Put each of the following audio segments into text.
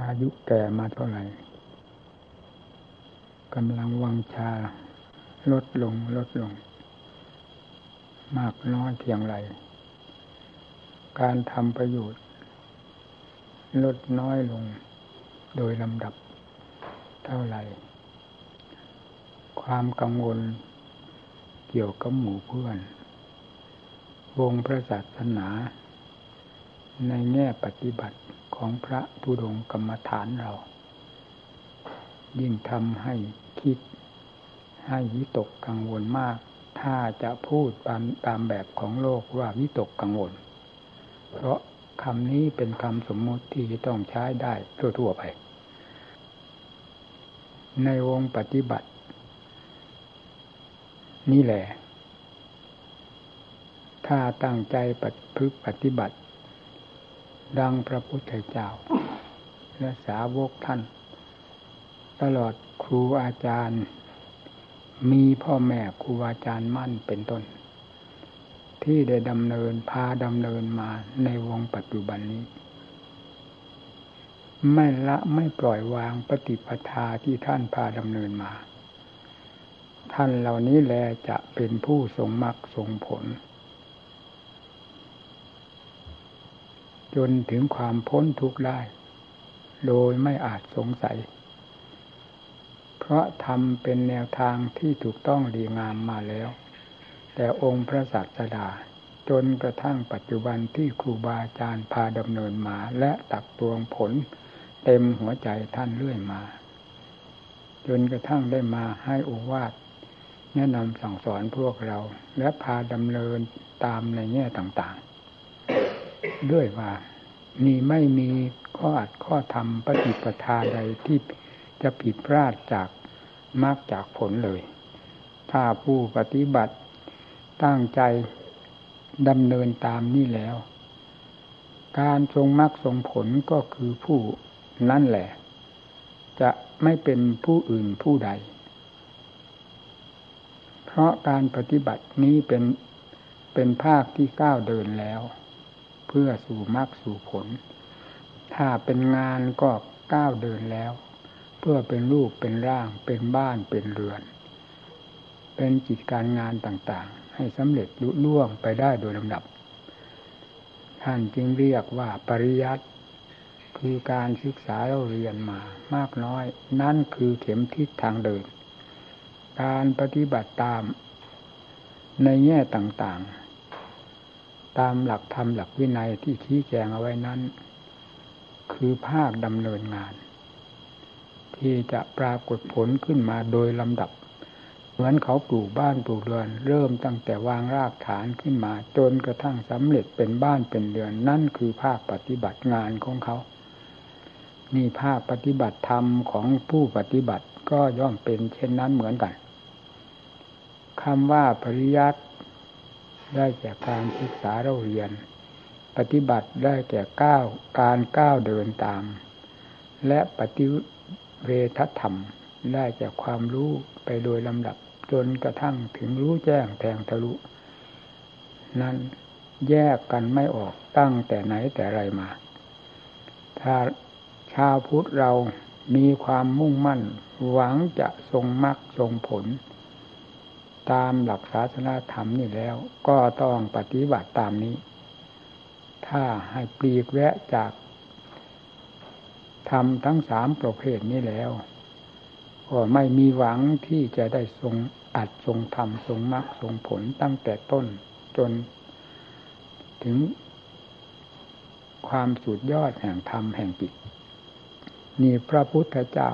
อายุแก่มาเท่าไหร่กำลังวังชา ลดลงลดลง มากน้อยเพียงไร การทำประโยชน์ ลดน้อยลง โดยลำดับเท่าไหร่ ความกังวลเกี่ยวกับหมู่เพื่อน วงพระศาสนา ในแง่ปฏิบัติ ของพระธุดงกรรมฐานเรา ยิ่งทำให้คิด ให้วิตกกังวลมาก ถ้าจะพูดตามตามแบบของโลกว่าวิตกกังวล เพราะคำนี้เป็นคำสมมติที่จะต้องใช้ได้ทั่วๆไป ในวงปฏิบัติ นี่แหละ ถ้าตั้งใจปฏิปฏิบัติ ดังพระพุทธเจ้า และสาวกท่าน ตลอดครูอาจารย์ มีพ่อแม่ครูอาจารย์มั่นเป็นต้น ที่ได้ดำเนินพาดำเนินมาในวงปัจจุบันนี้ ไม่ละไม่ปล่อยวางปฏิปทาที่ท่านพาดำเนินมา ท่านเหล่านี้แลจะเป็นผู้ทรงมรรคทรงผล จนถึงความพ้นทุกข์ได้ โดยไม่อาจสงสัย เพราะทำเป็นแนวทางที่ถูกต้องดีงามมาแล้ว แต่องค์พระศาสดาจนกระทั่งปัจจุบันที่ครูบาอาจารย์พาดำเนินมาและตักตวงผลเต็มหัวใจท่านเรื่อยมา จนกระทั่งได้มาให้อวาทแนะนำสั่งสอนพวกเรา และพาดำเนินตามในแง่ต่างๆ ด้วยว่านี่ไม่มีข้ออัดข้อธรรมปฏิปทาใดที่จะผิดพลาดจากมรรคจากผลเลย ถ้าผู้ปฏิบัติตั้งใจดำเนินตามนี่แล้ว การทรงมรรคทรงผลก็คือผู้นั่นแหละ จะไม่เป็นผู้อื่นผู้ใด เพราะการปฏิบัตินี้เป็นเป็นภาคที่ก้าวเดินแล้ว พื่อสู่มรรคสู่ผล ถ้าเป็นงานก็ก้าวเดินแล้ว เพื่อเป็นรูปเป็นร่าง เป็นบ้านเป็นเรือน เป็นกิจการงานต่างๆ ให้สำเร็จลุล่วงไปได้โดยลำดับ ท่านจึงเรียกว่าปริยัติคือการศึกษาเราเรียนมามากน้อย นั่นคือเข็มทิศทางเดิน การปฏิบัติตามในแง่ต่างๆ ตามหลักธรรมหลักวินัยที่ชี้แจงเอาไว้นั้น คือภาคดำเนินงาน ที่จะปรากฏผลขึ้นมาโดยลำดับ เหมือนเขาปลูกบ้านปลูกเรือน เริ่มตั้งแต่วางรากฐานขึ้นมา จนกระทั่งสำเร็จเป็นบ้านเป็นเรือน นั่นคือภาคปฏิบัติงานของเขา นี่ภาคปฏิบัติธรรมของผู้ปฏิบัติก็ย่อมเป็นเช่นนั้นเหมือนกันคำว่าปริยัติ ได้แก่การศึกษาเราเรียน ปฏิบัติได้แก่ก้าวการก้าวเดินตาม และปฏิเวทธรรมได้แก่ความรู้ไปโดยลำดับจนกระทั่งถึงรู้แจ้งแทงทะลุ นั้นแยกกันไม่ออกตั้งแต่ไหนแต่ไรมา ถ้าชาวพุทธเรามีความมุ่งมั่น หวังจะทรงมรรคทรงผล ตามหลักศาสนาธรรมนี่แล้ว ก็ต้องปฏิบัติตามนี้ ถ้าให้ปลีกแวะจากทำทั้งสามประเภทนี้แล้วก็ไม่มีหวังที่จะได้ทรงอัดทรงธรรมทรงมรรคทรงผลตั้งแต่ต้นจน ถึงความสุดยอดแห่งธรรมแห่งจิตนี่พระพุทธเจ้า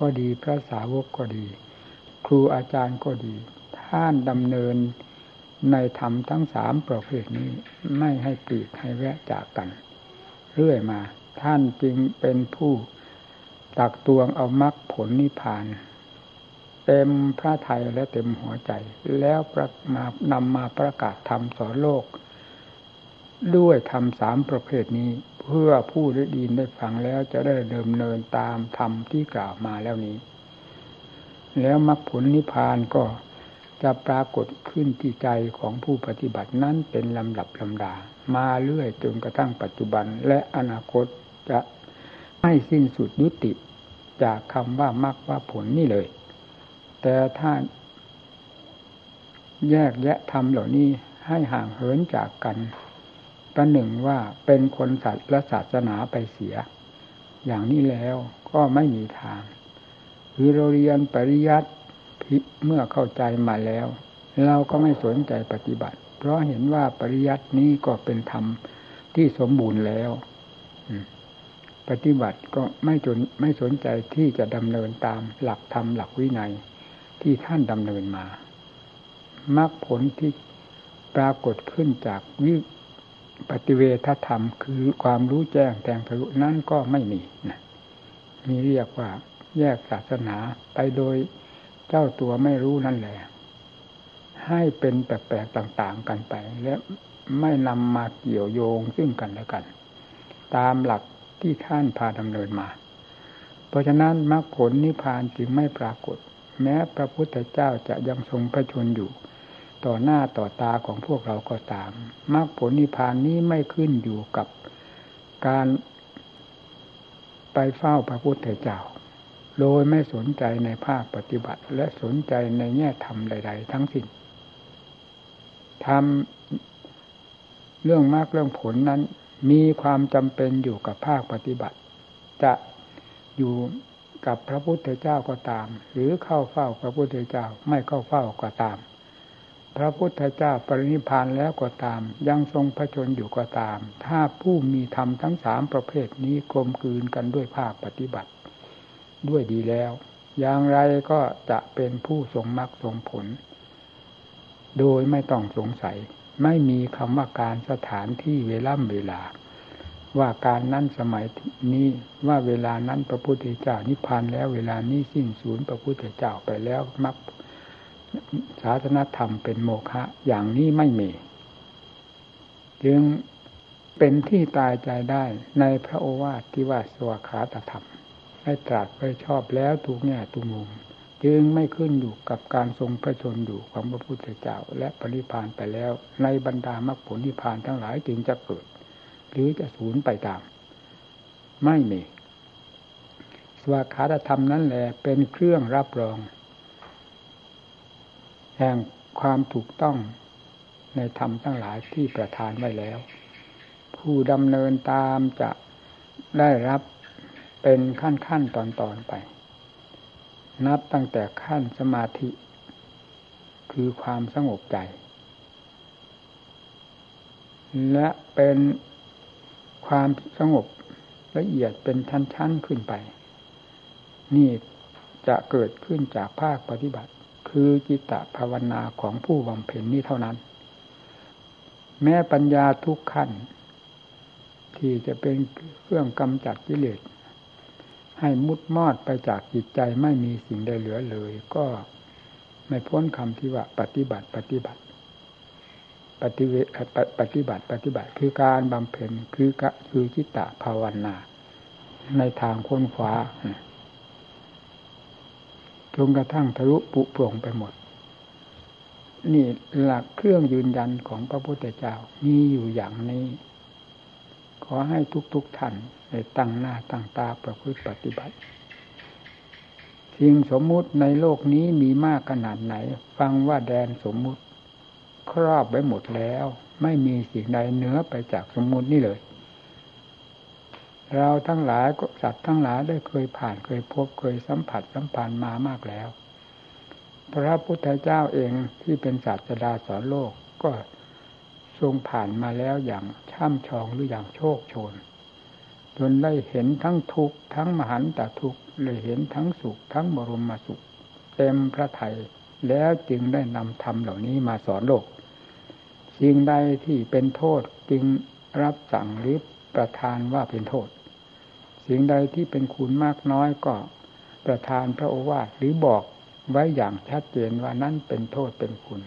ก็ดีพระสาวกก็ดี ครูอาจารย์ก็ดี ท่านดำเนินในธรรมทั้งสามประเภทนี้ไม่ให้ปีกให้แวะจากกัน เรื่อยมา ท่านจึงเป็นผู้ตักตวงเอามรรคผลนิพพาน เต็มพระทัยและเต็มหัวใจ แล้วมานำมาประกาศธรรมสอนโลก ด้วยธรรมสามประเภทนี้ เพื่อผู้ได้ดีได้ฟังแล้วจะได้เดิมเนินตามธรรมที่กล่าวมาแล้วนี้ แล้วมรรคผลนิพพานก็ จะปรากฏขึ้นที่ใจของผู้ปฏิบัตินั้นเป็นลำดับลำดา มาเรื่อยจนกระทั่งปัจจุบันและอนาคตจะไม่สิ้นสุดยุติจากคำว่ามรรคว่าผลนี่เลย แต่ถ้าแยกแยะทำเหล่านี้ให้ห่างเหินจากกันประหนึ่งว่าเป็นคนสัตว์และศาสนาไปเสีย อย่างนี้แล้วก็ไม่มีทางคือเราเรียนปริยัติ เมื่อเข้าใจมาแล้ว เราก็ไม่สนใจปฏิบัติ เพราะเห็นว่าปริยัตินี้ก็เป็นธรรมที่สมบูรณ์แล้วปฏิบัติก็ไม่จนไม่สนใจที่จะดำเนินตามหลักธรรมหลักวินัยที่ท่านดำเนินมามรรคผลที่ปรากฏขึ้นจากวิปฏิเวทธรรม คือความรู้แจ้งแทงทะลุนั่นก็ไม่มีนะมีเรียกว่าแยกศาสนาไปโดย เจ้าตัวไม่รู้นั่นแหละ ให้เป็นแปลกๆต่างๆกันไป และไม่นำมาเกี่ยวโยงซึ่งกันและกัน ตามหลักที่ท่านพาดำเนินมา เพราะฉะนั้นมรรคผลนิพพานจึงไม่ปรากฏ แม้พระพุทธเจ้าจะยังทรงพระชนอยู่ ต่อหน้าต่อตาของพวกเราก็ตามมรรคผลนิพพานนี้ไม่ขึ้นอยู่กับการไปเฝ้าพระพุทธเจ้า โดยไม่สนใจในภาคปฏิบัติ และสนใจในแง่ธรรมใด ๆ ทั้งสิ้นทำเรื่องมากเรื่องผลนั้น มีความจำเป็นอยู่กับภาคปฏิบัติ จะอยู่กับพระพุทธเจ้าก็ตาม หรือเข้าเฝ้าพระพุทธเจ้าไม่เข้าเฝ้าก็ตาม พระพุทธเจ้าปรินิพานแล้วก็ตาม ยังทรงพระชนอยู่ก็ตาม ถ้าผู้มีธรรมทั้งสามประเภทนี้กลมกลืนกันด้วยภาคปฏิบัติ ด้วยดีแล้ว อย่างไรก็จะเป็นผู้ทรงมรรคทรงผล โดยไม่ต้องสงสัย ไม่มีคำว่าการสถานที่เวล่ำเวลา ว่าการนั้นสมัยนี้ว่าเวลานั้นพระพุทธเจ้านิพพานแล้วเวลานี้สิ้นสูญพระพุทธเจ้าไปแล้วมักศาสนธรรมเป็นโมฆะอย่างนี้ไม่มี จึงเป็นที่ตายใจได้ในพระโอวาทที่ว่าสวขาตธรรม ให้ตรัสไปชอบแล้วทุกแง่ทุกมุมจึงไม่ขึ้นอยู่กับการทรงพระชนอยู่ของพระพุทธเจ้าและปริพานไปแล้ว ในบรรดามรรคผลนิพพานทั้งหลายจึงจะเกิด หรือจะสูญไปตาม ไม่มีสวาขาธรรมนั้นแหละเป็นเครื่องรับรอง แห่งความถูกต้องในธรรมทั้งหลายที่ประทานไว้แล้ว ผู้ดำเนินตามจะได้รับ เป็นขั้นขั้นตอนตอนไป นับตั้งแต่ขั้นสมาธิ คือความสงบใจ และเป็นความสงบละเอียดเป็นชั้นๆขึ้นไป นี่จะเกิดขึ้นจากภาคปฏิบัติ คือจิตตภาวนาของผู้บำเพ็ญนี้เท่านั้น แม้ปัญญาทุกขั้น ที่จะเป็นเครื่องกำจัดกิเลส ให้มุดมอดไปจากจิตใจไม่มีสิ่งใดเหลือเลย ก็ไม่พ้นคำที่ว่า ปฏิบัติปฏิบัติ ปฏิเวปฏิบัติปฏิบัติ คือการบำเพ็ญคือกะคือจิตตภาวนา ในทางค้นคว้าจนกระทั่งทะลุปุโปร่งไปหมด นี่หลักเครื่องยืนยันของพระพุทธเจ้ามีอยู่อย่างนี้ อให้ทุกๆทท่านได้ตั้งหน้าตั้งตาประพฤติปฏิบัติสิ่งสมมุติในโลกนี้มีมากขนาดไหน ฟังว่าแดนสมมุติ ครอบไว้หมดแล้ว ไม่มีสิ่งใดเหนือไปจากสมมุตินี่เลย เราทั้งหลายสัตว์ทั้งหลายได้เคยผ่านเคยพบเคยสัมผัสสัมพันธ์มามากแล้ว พระพุทธเจ้าเองที่เป็นศาสดาสอนโลกก็ ทรงผ่านมาแล้วอย่างช่ำชองหรืออย่างโชคโชน จนได้เห็นทั้งทุกข์ทั้งมหันตทุกข์เลยเห็นทั้งสุข ทั้งบรมสุข เต็มพระทัยแล้วจึงได้นำธรรมเหล่านี้มาสอนโลก สิ่งใดที่เป็นโทษจึงรับสั่งหรือประทานว่าเป็นโทษ สิ่งใดที่เป็นคุณมากน้อยก็ประทานพระโอวาทหรือบอกไว้อย่างชัดเจนว่านั่นเป็นโทษเป็นคุณ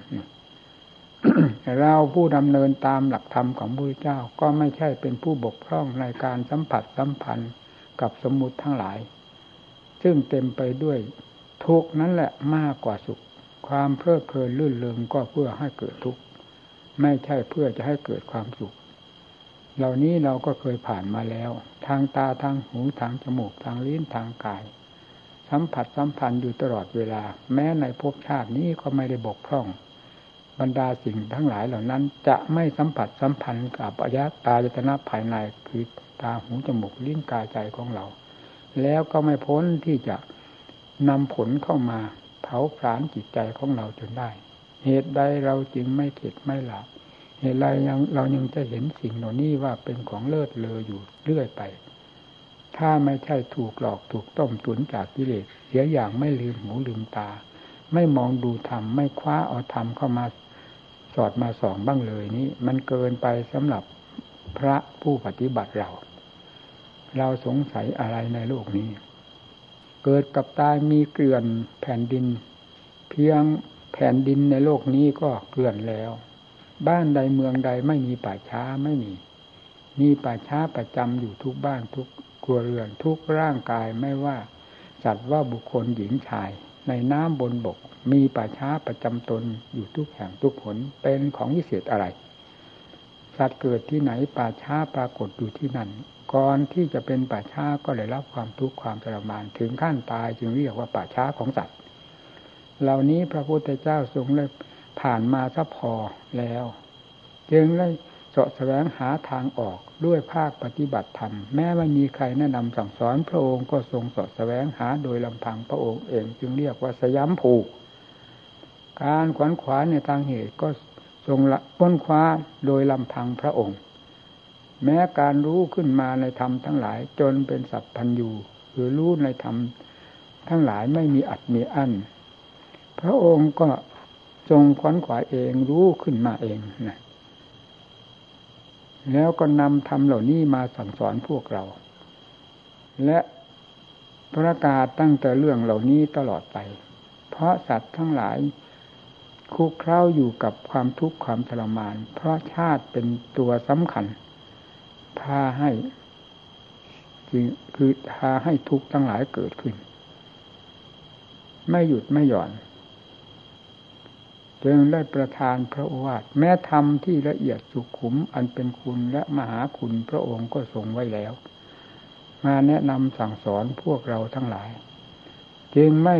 เราผู้ดำเนินตามหลักธรรมของพระเจ้าก็ไม่ใช่เป็นผู้บกพร่องในการสัมผัสสัมพันธ์กับสมมุติทั้งหลาย ซึ่งเต็มไปด้วยทุกนั้นแหละมากกว่าสุข ความเพลิดเพลินลื่นเริงก็เพื่อให้เกิดทุกข์ไม่ใช่เพื่อจะให้เกิดความสุข เหล่านี้เราก็เคยผ่านมาแล้ว ทางตาทางหูทางจมูกทางลิ้นทางกาย สัมผัสสัมพันธ์อยู่ตลอดเวลา แม้ในภพชาตินี้ก็ไม่ได้บกพร่อง บรรดาสิ่งทั้งหลายเหล่านั้น จะไม่สัมผัสสัมพันธ์กับอายตายตนะภายในคือตาหูจมูกลิ้นกายใจของเรา แล้วก็ไม่พ้นที่จะนำผลเข้ามาเผาผลาญจิตใจของเราจนได้ เหตุใดเราจึงไม่เข็ดไม่หลับเหตุไรยังเรายังจะเห็นสิ่งเหล่านี้ว่าเป็นของเลิศเลออยู่เรื่อยไป ถ้าไม่ใช่ถูกหลอกถูกต้มตุนจากกิเลสเสียอย่างไม่ลืมหูลืมตา ไม่มองดูธรรมไม่คว้าเอาธรรมเข้ามา สอดมาส่องบ้างเลยนี้ มันเกินไปสำหรับพระผู้ปฏิบัติเรา เราสงสัยอะไรในโลกนี้ เกิดกับตายมีเกลื่อนแผ่นดิน เพียงแผ่นดินในโลกนี้ก็เกลื่อนแล้ว บ้านใดเมืองใดไม่มีป่าช้าไม่มี มีป่าช้าประจำอยู่ทุกบ้านทุกครัวเรือนทุกร่างกายไม่ว่าสัตว์ว่าบุคคลหญิงชาย ในน้ำบนบก มีป่าช้าประจำตนอยู่ทุกแห่งทุกผลเป็นของวิเศษอะไรสัตว์เกิดที่ไหนป่าช้าปรากฏอยู่ที่นั่น ก่อนที่จะเป็นป่าช้าก็ได้รับความทุกข์ความทรมานถึงขั้นตายจึงเรียกว่าป่าช้าของสัตว์ เหล่านี้พระพุทธเจ้าทรงเลยผ่านมาซะพอแล้ว จึงได้ เสาะแสวงหาทางออกด้วยภาคปฏิบัติธรรม แม้ไม่มีใครแนะนำสั่งสอนพระองค์ก็ทรงเสาะแสวงหาโดยลำพังพระองค์เองจึงเรียกว่าสยามผูกการขวนขวายในทางเหตุก็ทรงละพ้นคว้าโดยลำพังพระองค์ แม้การรู้ขึ้นมาในธรรมทั้งหลายจนเป็นสัพพัญญูหรือรู้ในธรรมทั้งหลายไม่มีอัดมีอั้นพระองค์ก็ทรงขวนขวายเองรู้ขึ้นมาเองนะ แล้วก็นำธรรมเหล่านี้มาสั่งสอนพวกเรา และประกาศตั้งแต่เรื่องเหล่านี้ตลอดไป เพราะสัตว์ทั้งหลายคุกเคล้าอยู่กับความทุกข์ความทรมาน เพราะชาติเป็นตัวสำคัญ พาให้คือพาให้ทุกข์ทั้งหลายเกิดขึ้น ไม่หยุดไม่หย่อน จึงได้ประทานพระโอวาทแม้ธรรมที่ละเอียดสุขุมอันเป็นคุณและมหาคุณพระองค์ก็ทรงไว้แล้ว มาแนะนำสั่งสอนพวกเราทั้งหลาย จึงไม่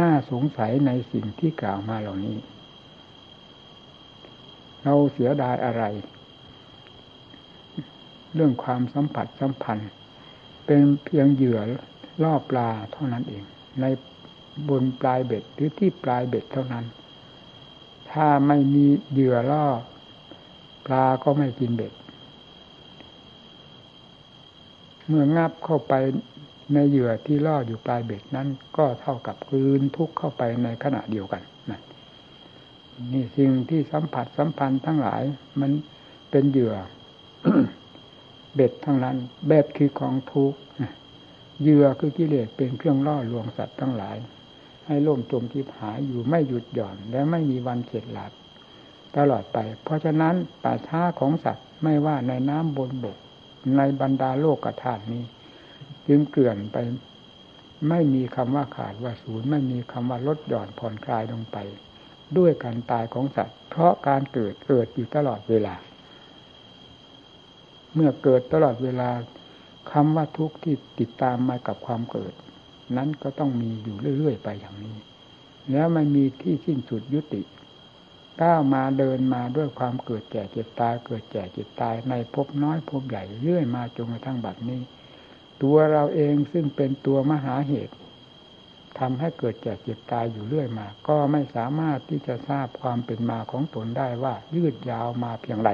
น่าสงสัยในสิ่งที่กล่าวมาเหล่านี้ เราเสียดายอะไร เรื่องความสัมผัสสัมพันธ์ เป็นเพียงเหยื่อล่อปลาเท่านั้นเอง ในบนปลายเบ็ดหรือที่ปลายเบ็ดเท่านั้น ถ้าไม่มีเหยื่อล่อปลาก็ไม่กินเบ็ด เมื่องับเข้าไปในเหยื่อที่ล่ออยู่ปลายเบ็ดนั้น ก็เท่ากับกลืนทุกเข้าไปในขณะเดียวกันนะนี่สิ่งที่สัมผัสสัมพันธ์ทั้งหลาย มันเป็นเหยื่อ เบ็ดทั้งนั้นเบ็ดคือของทุกเหยื่อคือกิเลสเป็นเครื่องล่อลวงสัตว์ทั้งหลาย ให้ล่มจมทิพหายอยู่ไม่หยุดหย่อน และไม่มีวันเข็ดหลับตลอดไป เพราะฉะนั้นป่าช้าของสัตว์ไม่ว่าในน้ำบนบก ในบรรดาโลกธาตุนี้ จึงเกลื่อนไป ไม่มีคำว่าขาดว่าศูนย์ไม่มีคำว่าลดหย่อนผ่อนคลายลงไป ด้วยการตายของสัตว์ เพราะการเกิดเกิดอยู่ตลอดเวลา เมื่อเกิดตลอดเวลาคำว่าทุกข์ที่ติดตามมากับความเกิด นั้นก็ต้องมีอยู่เรื่อยๆไปอย่างนี้ แล้วไม่มีที่สิ้นสุดยุติก้าวมาเดินมาด้วยความเกิดแก่เจ็บตาย เกิดแก่เจ็บตายในภพน้อยภพใหญ่เรื่อยมาจนกระทั่งบัดนี้ ตัวเราเองซึ่งเป็นตัวมหาเหตุทำให้เกิดแก่เจ็บตายอยู่เรื่อยมา ก็ไม่สามารถที่จะทราบความเป็นมาของตนได้ว่ายืดยาวมาเพียงไร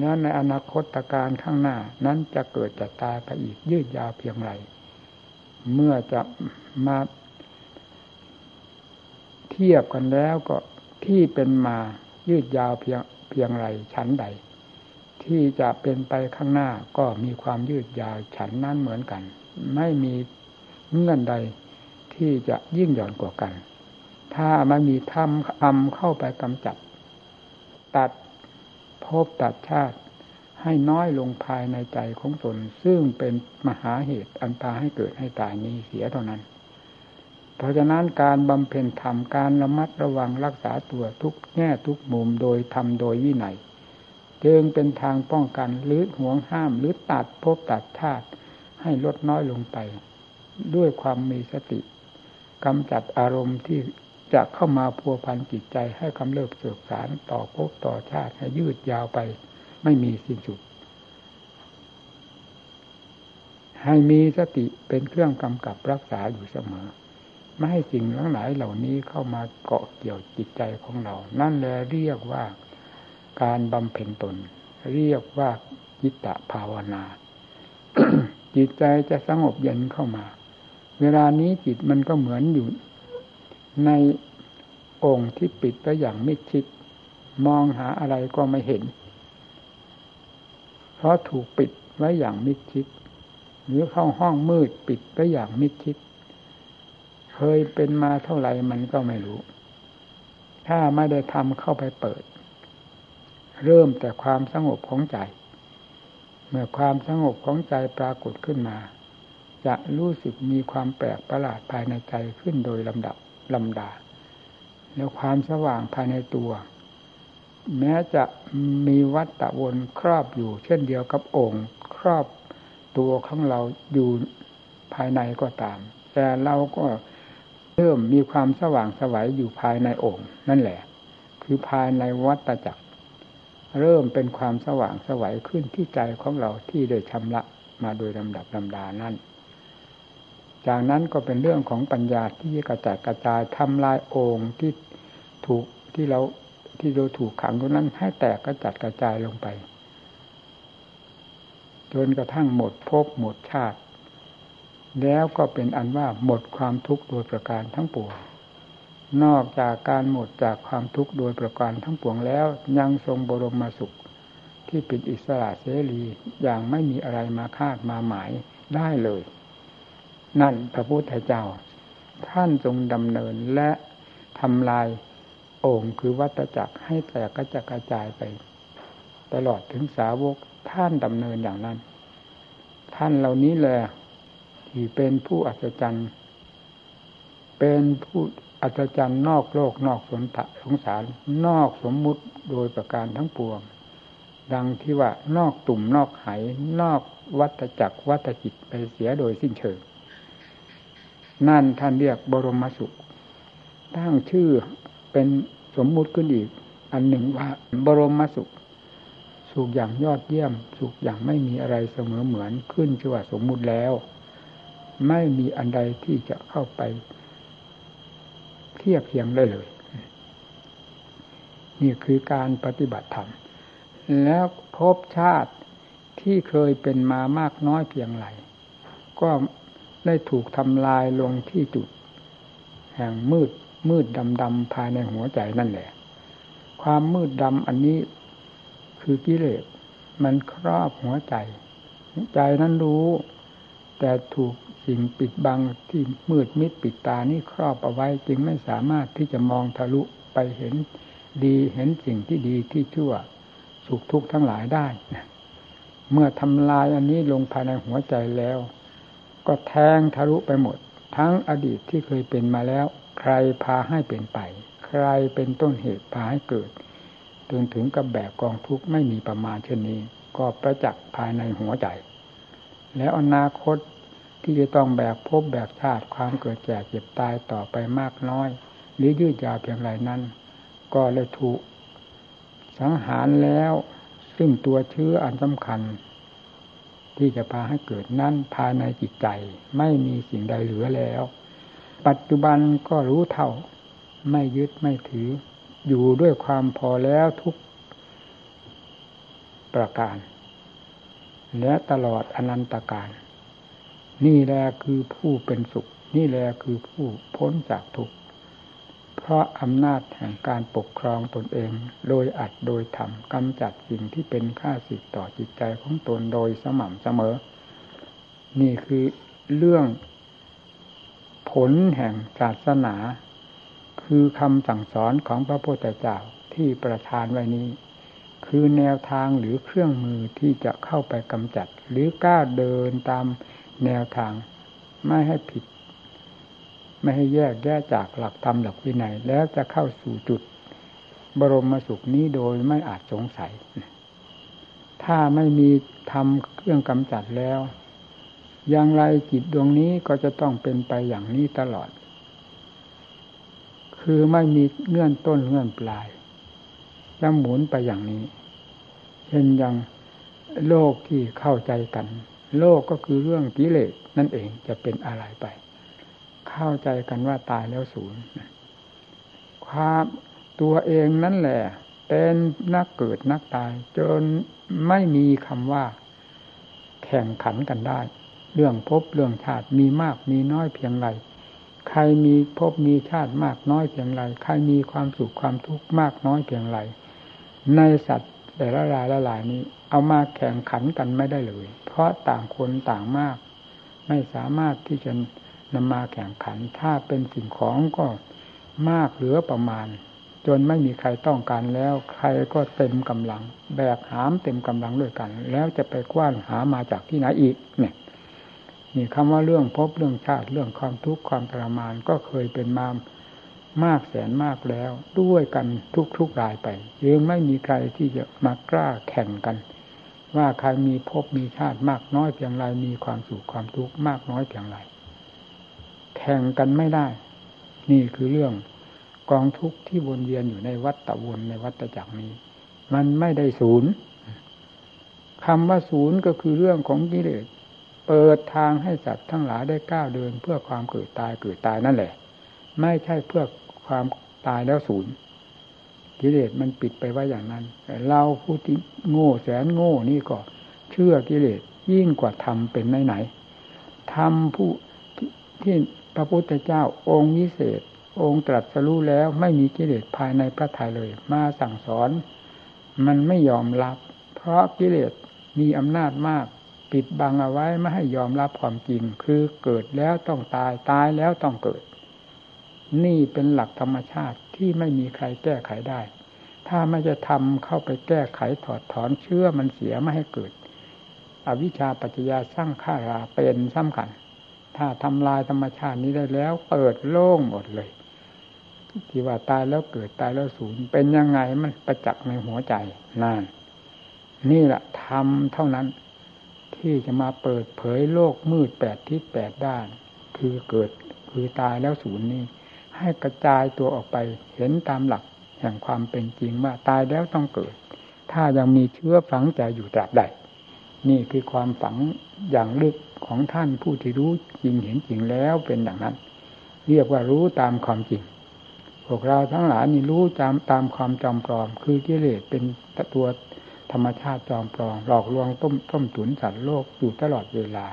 แล้วในอนาคตการข้างหน้านั้นจะเกิดจะตายไปอีกยืดยาวเพียงไร เมื่อจะมาเทียบกันแล้วก็ที่เป็นมายืดยาวเพียงเพียงไรชั้นใด ที่จะเป็นไปข้างหน้าก็มีความยืดยาวฉันนั้นเหมือนกัน ไม่มีเงื่อนใดที่จะยิ่งหย่อนกว่ากัน ถ้ามันมีทำอำเข้าไปกำจัด ตัดพบตัดชาติ ให้น้อยลงภายในใจของตน ซึ่งเป็นมหาเหตุอันตาให้เกิดให้ตายนี้เสียเท่านั้น เพราะฉะนั้นการบำเพ็ญธรรมการระมัดระวังรักษาตัวทุกแง่ทุกมุมโดยทำโดยวินัยจึงเป็นทางป้องกันหรือห่วงห้ามหรือตัดภพตัดชาติให้ลดน้อยลงไป ด้วยความมีสติกำจัดอารมณ์ที่จะเข้ามาพัวพันจิตใจให้กำเริบเสือกสารต่อภพต่อชาติให้ยืดยาวไป ไม่มีสิ้นสุด ให้มีสติเป็นเครื่องกำกับรักษาอยู่เสมอ ไม่ให้สิ่งทั้งหลายเหล่านี้เข้ามาเกาะเกี่ยวจิตใจของเรา นั่นแหละเรียกว่าการบำเพ็ญตน เรียกว่าจิตตภาวนาจิตใจจะสงบเย็นเข้ามา เวลานี้จิตมันก็เหมือนอยู่ ในองค์ที่ปิดไว้อย่างมิดชิด มองหาอะไรก็ไม่เห็น เพราะถูกปิดไว้อย่างมิดชิด หรือเข้าห้องมืดปิดไว้อย่างมิดชิด เคยเป็นมาเท่าไหร่มันก็ไม่รู้ ถ้าไม่ได้ทำเข้าไปเปิด เริ่มแต่ความสงบของใจ เมื่อความสงบของใจปรากฏขึ้นมา จะรู้สึกมีความแปลกประหลาดภายในใจขึ้นโดยลำดับลำดา แล้วความสว่างภายในตัว แม้จะมีวัตตะวนครอบอยู่ เช่นเดียวกับองค์ ครอบตัวของเราอยู่ภายในก็ตาม แต่เราก็เริ่มมีความสว่างสวัยอยู่ภายในองค์ นั่นแหละ คือภายในวัตจักร เริ่มเป็นความสว่างสวัยขึ้นที่ใจของเราที่ได้ชำระมาโดยลำดับลำดานั่น จากนั้นก็เป็นเรื่องของปัญญาที่กระจายกระจายทำลายองค์ที่ถูกที่เรา ที่เราถูกขังตรงนั้นให้แตกกระจัดกระจายลงไป จนกระทั่งหมดภพหมดชาติ แล้วก็เป็นอันว่าหมดความทุกข์โดยประการทั้งปวงนอกจากการหมดจากความทุกข์โดยประการทั้งปวงแล้ว ยังทรงบรมสุข ที่เป็นอิสระเสรีอย่างไม่มีอะไรมาคาดมาหมายได้เลย นั่นพระพุทธเจ้า ท่านทรงดำเนินและทำลาย องคือวัตจักรให้แตกกระจกระจายไป ตลอดถึงสาวกท่านดำเนินอย่างนั้น ท่านเหล่านี้แหละที่เป็นผู้อัศจรรย์เป็นผู้อัศจรรย์นอกโลกนอกสนตะสงสารนอกสมมุติโดยประการทั้งปวง ดังที่ว่านอกตุ่มนอกไหนอกวัตจักรวัตจิตไปเสียโดยสิ้นเชิง นั่นท่านเรียกบรมสุข ตั้งชื่อ เป็นสมมุติขึ้นอีก อันหนึ่งว่าบรมสุข สุขอย่างยอดเยี่ยม สุขอย่างไม่มีอะไรเสมอเหมือนขึ้นชื่อว่าสมมุติแล้ว ไม่มีอันใดที่จะเข้าไป เทียบเทียงได้เลย นี่คือการปฏิบัติธรรม แล้วพบชาติที่เคยเป็นมามากน้อยเพียงไรก็ได้ถูกทำลายลงที่จุด แห่งมืด มืดดำดำภายในหัวใจนั่นแหละ ความมืดดำอันนี้คือกิเลสมันครอบหัวใจ ใจนั้นรู้ แต่ถูกสิ่งปิดบังที่มืดมิดปิดตานี่ครอบเอาไว้จึงไม่สามารถที่จะมองทะลุไปเห็นดีเห็นสิ่งที่ดีที่ชั่วสุขทุกข์ทั้งหลายได้ เมื่อทำลายอันนี้ลงภายในหัวใจแล้ว ก็แทงทะลุไปหมด ทั้งอดีตที่เคยเป็นมาแล้ว ใครพาให้เป็นไป ใครเป็นต้นเหตุพาให้เกิดจนถึงกับแบกกองทุกข์ไม่มีประมาณเช่นนี้ ก็ประจักษ์ภายในหัวใจ แล้วอนาคตที่จะต้องแบกพบแบกชาติความเกิดแก่เจ็บตายต่อไปมากน้อย หรือยืดยาวเพียงไรนั้น ก็เลยถูกสังหารแล้ว ซึ่งตัวเชื้ออันสำคัญ ที่จะพาให้เกิดนั้นภายในจิตใจ ไม่มีสิ่งใดเหลือแล้ว ปัจจุบันก็รู้เท่า ไม่ยึดไม่ถือ อยู่ด้วยความพอแล้วทุกประการ และตลอดอนันตการ นี่แหละคือผู้เป็นสุข นี่แหละคือผู้พ้นจากทุกข์เพราะอำนาจแห่งการปกครองตนเอง โดยอัดโดยทำกำจัดสิ่งที่เป็นค่าสิทต่อจิตใจของตนโดยสม่ำเสมอ นี่คือเรื่อง ลแห่งศาสนา คือคำสั่งสอนของพระพุทธเจ้าที่ประทานไว้นี้ คือแนวทางหรือเครื่องมือที่จะเข้าไปกำจัด หรือกล้าเดินตามแนวทางไม่ให้ผิด ไม่ให้แยกแยกจากหลักธรรมหลักวินัย แล้วจะเข้าสู่จุดบรมสุขนี้โดยไม่อาจสงสัย ถ้าไม่มีทำเครื่องกำจัดแล้ว อย่างไรจิตดวงนี้ก็จะต้องเป็นไปอย่างนี้ตลอด คือไม่มีเงื่อนต้นเงื่อนปลายแล้วหมุนไปอย่างนี้ เช่นอย่างโลกที่เข้าใจกัน โลกก็คือเรื่องกิเลสนั่นเองจะเป็นอะไรไป เข้าใจกันว่าตายแล้วศูนย์ความตัวเองนั่นแหละ เป็นนักเกิดนักตาย จนไม่มีคำว่า แข่งขันกันได้ เรื่องพบเรื่องชาติมีมากมีน้อยเพียงไรใครมีพบมีชาติมากน้อยเพียงไรใครมีความสุขความทุกข์มากน้อยเพียงไรในสัตว์แต่ละรายละหลายนี้ เอามาแข่งขันกันไม่ได้เลย เพราะต่างคนต่างมาก ไม่สามารถที่จะนำมาแข่งขันถ้าเป็นสิ่งของก็มากเหลือประมาณ จนไม่มีใครต้องการแล้ว ใครก็เต็มกำลัง แบกหามเต็มกำลังด้วยกัน แล้วจะไปกว้านหามาจากที่ไหนอีกเนี่ย นี่คำว่าเรื่องพบเรื่องชาติเรื่องความทุกข์ความทรมานก็เคยเป็นมามากแสนมากแล้ว ด้วยกันทุกทุกรายไปยังไม่มีใครที่จะมากล้าแข่งกัน ว่าใครมีพบมีชาติมากน้อยเพียงไรมีความสุขความทุกข์มากน้อยเพียงไรแข่งกันไม่ได้ นี่คือเรื่องกองทุกข์ที่วนเวียนอยู่ในวัฏฏวนในวัฏจักรนี้ มันไม่ได้ศูนย์คำว่าศูนย์ก็คือเรื่องของกิเลส เปิดทางให้สัตว์ทั้งหลายได้ก้าวเดิน เพื่อความเกิดตายเกิดตายนั่นแหละ ไม่ใช่เพื่อความตายแล้วศูนย์กิเลสมันปิดไปไว้อย่างนั้น แต่เราผู้ที่โง่แสนโง่นี่ก็ เชื่อกิเลสยิ่งกว่าธรรมเป็นไหนไหนธรรมผู้ที่พระพุทธเจ้าองค์วิเศษ องค์ตรัสรู้แล้วไม่มีกิเลสภายในพระทัยเลย มาสั่งสอน มันไม่ยอมรับ เพราะกิเลสมีอำนาจมาก ปิดบังเอาไว้ไม่ให้ยอมรับความจริง คือเกิดแล้วต้องตายตายแล้วต้องเกิด นี่เป็นหลักธรรมชาติที่ไม่มีใครแก้ไขได้ ถ้าไม่จะทำเข้าไปแก้ไขถอดถอนเชื่อมันเสียไม่ให้เกิด อวิชชาปัจจยาสร้างข้าราเป็นสำคัญ ถ้าทำลายธรรมชาตินี้ได้แล้ว เปิดโล่งหมดเลย ที่ว่าตายแล้วเกิดตายแล้วสูญเป็นยังไงมันประจักษ์ในหัวใจนั่นนี่แหละทำเท่านั้น ที่จะมาเปิดเผยโลกมืดแปดทิศแปดด้าน คือเกิดคือตายแล้วสูญนี้ ให้กระจายตัวออกไปเห็นตามหลักแห่งความเป็นจริงว่าตายแล้วต้องเกิด ถ้ายังมีเชื้อฝังใจอยู่ตราบใดนี่คือความฝังอย่างลึกของท่านผู้ที่รู้จริงเห็นจริงแล้วเป็นอย่างนั้น เรียกว่ารู้ตามความจริง พวกเราทั้งหลายนี่รู้ตามตามความจอมปลอม คือกิเลสเป็นตัว ธรรมชาติจอมปลอมหลอกลวงต้มต้มตุนสัตว์โลกอยู่ตลอดเวลา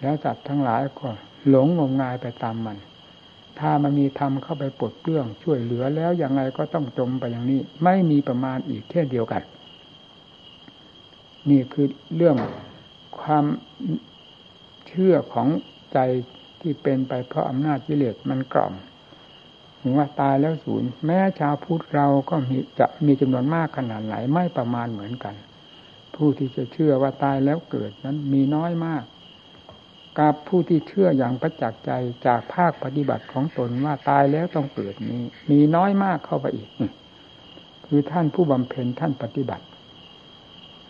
แล้วสัตว์ทั้งหลายก็หลงงมงายไปตามมัน ถ้ามันมีธรรมเข้าไปปลดเปลื้องช่วยเหลือแล้วยังไงก็ต้องจมไปอย่างนี้ ไม่มีประมาณอีกเช่นเดียวกัน นี่คือเรื่องความเชื่อของใจที่เป็นไปเพราะอำนาจกิเลสมันกล่อม ว่าตายแล้วศูนย์แม้ชาวพุทธเราก็มีจะมีจำนวนมากขนาดไหนไม่ประมาณเหมือนกัน ผู้ที่จะเชื่อว่าตายแล้วเกิดนั้นมีน้อยมาก กับผู้ที่เชื่ออย่างประจักษ์ใจจากภาคปฏิบัติของตนว่าตายแล้วต้องเกิดนี้ มีน้อยมากเข้าไปอีก คือท่านผู้บำเพ็ญท่านปฏิบัติ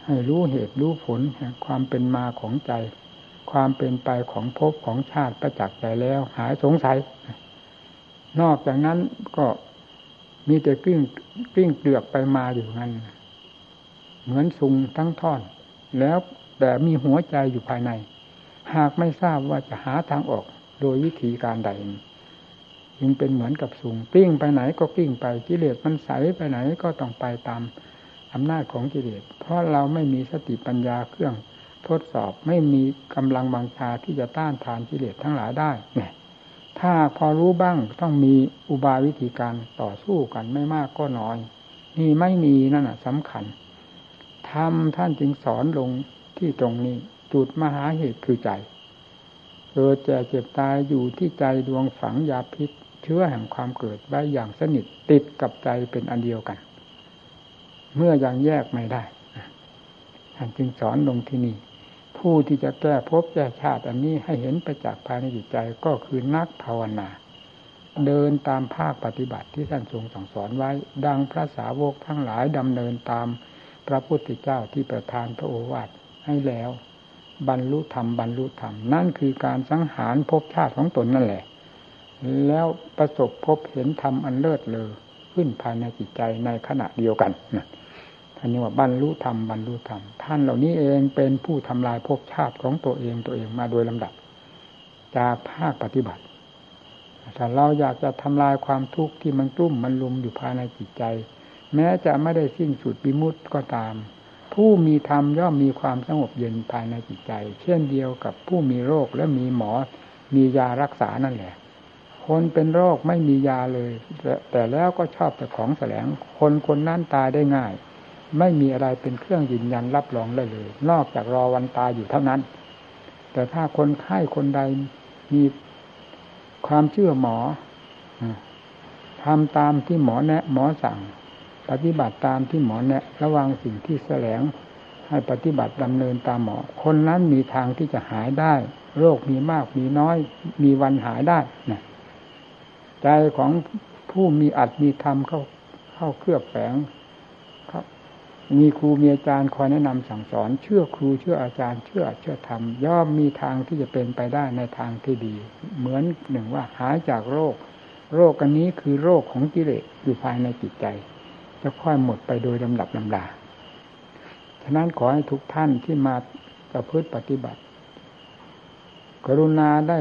ให้รู้เหตุรู้ผลแห่งความเป็นมาของใจ ความเป็นไปของภพของชาติประจักษ์ใจแล้ว หายสงสัย นอกจากนั้นก็มีแต่กลิ้งกลิ้งเกลือกไปมาอยู่งั้น เหมือนซุงทั้งท่อน แล้วแต่มีหัวใจอยู่ภายใน หากไม่ทราบว่าจะหาทางออกโดยวิธีการใดจึงเป็นเหมือนกับสุงกลิ้งไปไหนก็กลิ้งไปกิเลสมันใสไปไหนก็ต้องไปตามอำนาจของกิเลส เพราะเราไม่มีสติปัญญาเครื่องทดสอบไม่มีกำลังบังชาที่จะต้านทานกิเลสทั้งหลายได้เนี่ย ถ้าพอรู้บ้างต้องมีอุบายวิธีการต่อสู้กันไม่มากก็น้อย นี่ไม่มีนั่นสำคัญทำท่านจึงสอนลงที่ตรงนี้ จุดมหาเหตุคือใจเกิดแก่เจ็บตายอยู่ที่ใจดวงฝังยาพิษ เชื้อแห่งความเกิดไว้อย่างสนิทติดกับใจเป็นอันเดียวกัน เมื่อยังแยกไม่ได้ท่านจึงสอนลงที่นี่ ผู้ที่จะแก้ภพแก้ชาติอันนี้ให้เห็นประจักษ์ภายในจิตใจก็คือนักภาวนา เดินตามภาคปฏิบัติที่ท่านทรงสั่งสอนไว้ ดังพระสาวกทั้งหลายดำเนินตามพระพุทธเจ้าที่ประทานพระโอวาทให้แล้ว บรรลุธรรมบรรลุธรรม นั่นคือการสังหารภพชาติของตนนั่นแหละ แล้วประสบพบเห็นธรรมอันเลิศเลอขึ้นภายในจิตใจในขณะเดียวกันนะ ท่านนี้ว่าบรรลุธรรมบรรลุธรรมท่านเหล่านี้เองเป็นผู้ทำลายภพชาติของตัวเองตัวเองมาโดยลำดับ จากภาคปฏิบัติถ้าเราอยากจะทำลายความทุกข์ที่มันกลุ่มมันลุมอยู่ภายในจิตใจ แม้จะไม่ได้สิ้นสุดบิมุตก็ตาม ผู้มีธรรมย่อมมีความสงบเย็นภายในจิตใจ เช่นเดียวกับผู้มีโรคและมีหมอมียารักษานั่นแหละ คนเป็นโรคไม่มียาเลย แต่แล้วก็ชอบแต่ของแสลงคนคนนั้นตายได้ง่าย ไม่มีอะไรเป็นเครื่องยืนยันรับรองได้เลย นอกจากรอวันตายอยู่เท่านั้น แต่ถ้าคนไข้คนใดมีความเชื่อหมอทำตามที่หมอแนะ หมอสั่ง ปฏิบัติตามที่หมอแนะ ระวังสิ่งที่แสลงให้ปฏิบัติดำเนินตามหมอ คนนั้นมีทางที่จะหายได้ โรคมีมากมีน้อย มีวันหายได้นะใจของผู้มีอัดมีธรรมเข้าเข้าเครือบแฝง มีครูมีอาจารย์คอยแนะนำสั่งสอน เชื่อครูเชื่ออาจารย์เชื่อเชื่อธรรมย่อมมีทางที่จะเป็นไปได้ในทางที่ดี เหมือนหนึ่งว่าหายจากโรค โรคอันนี้คือโรคของกิเลสอยู่ภายในจิตใจ จะค่อยหมดไปโดยลำดับลำดาฉะนั้นขอให้ทุกท่านที่มาประพฤติปฏิบัติ กรุณาได้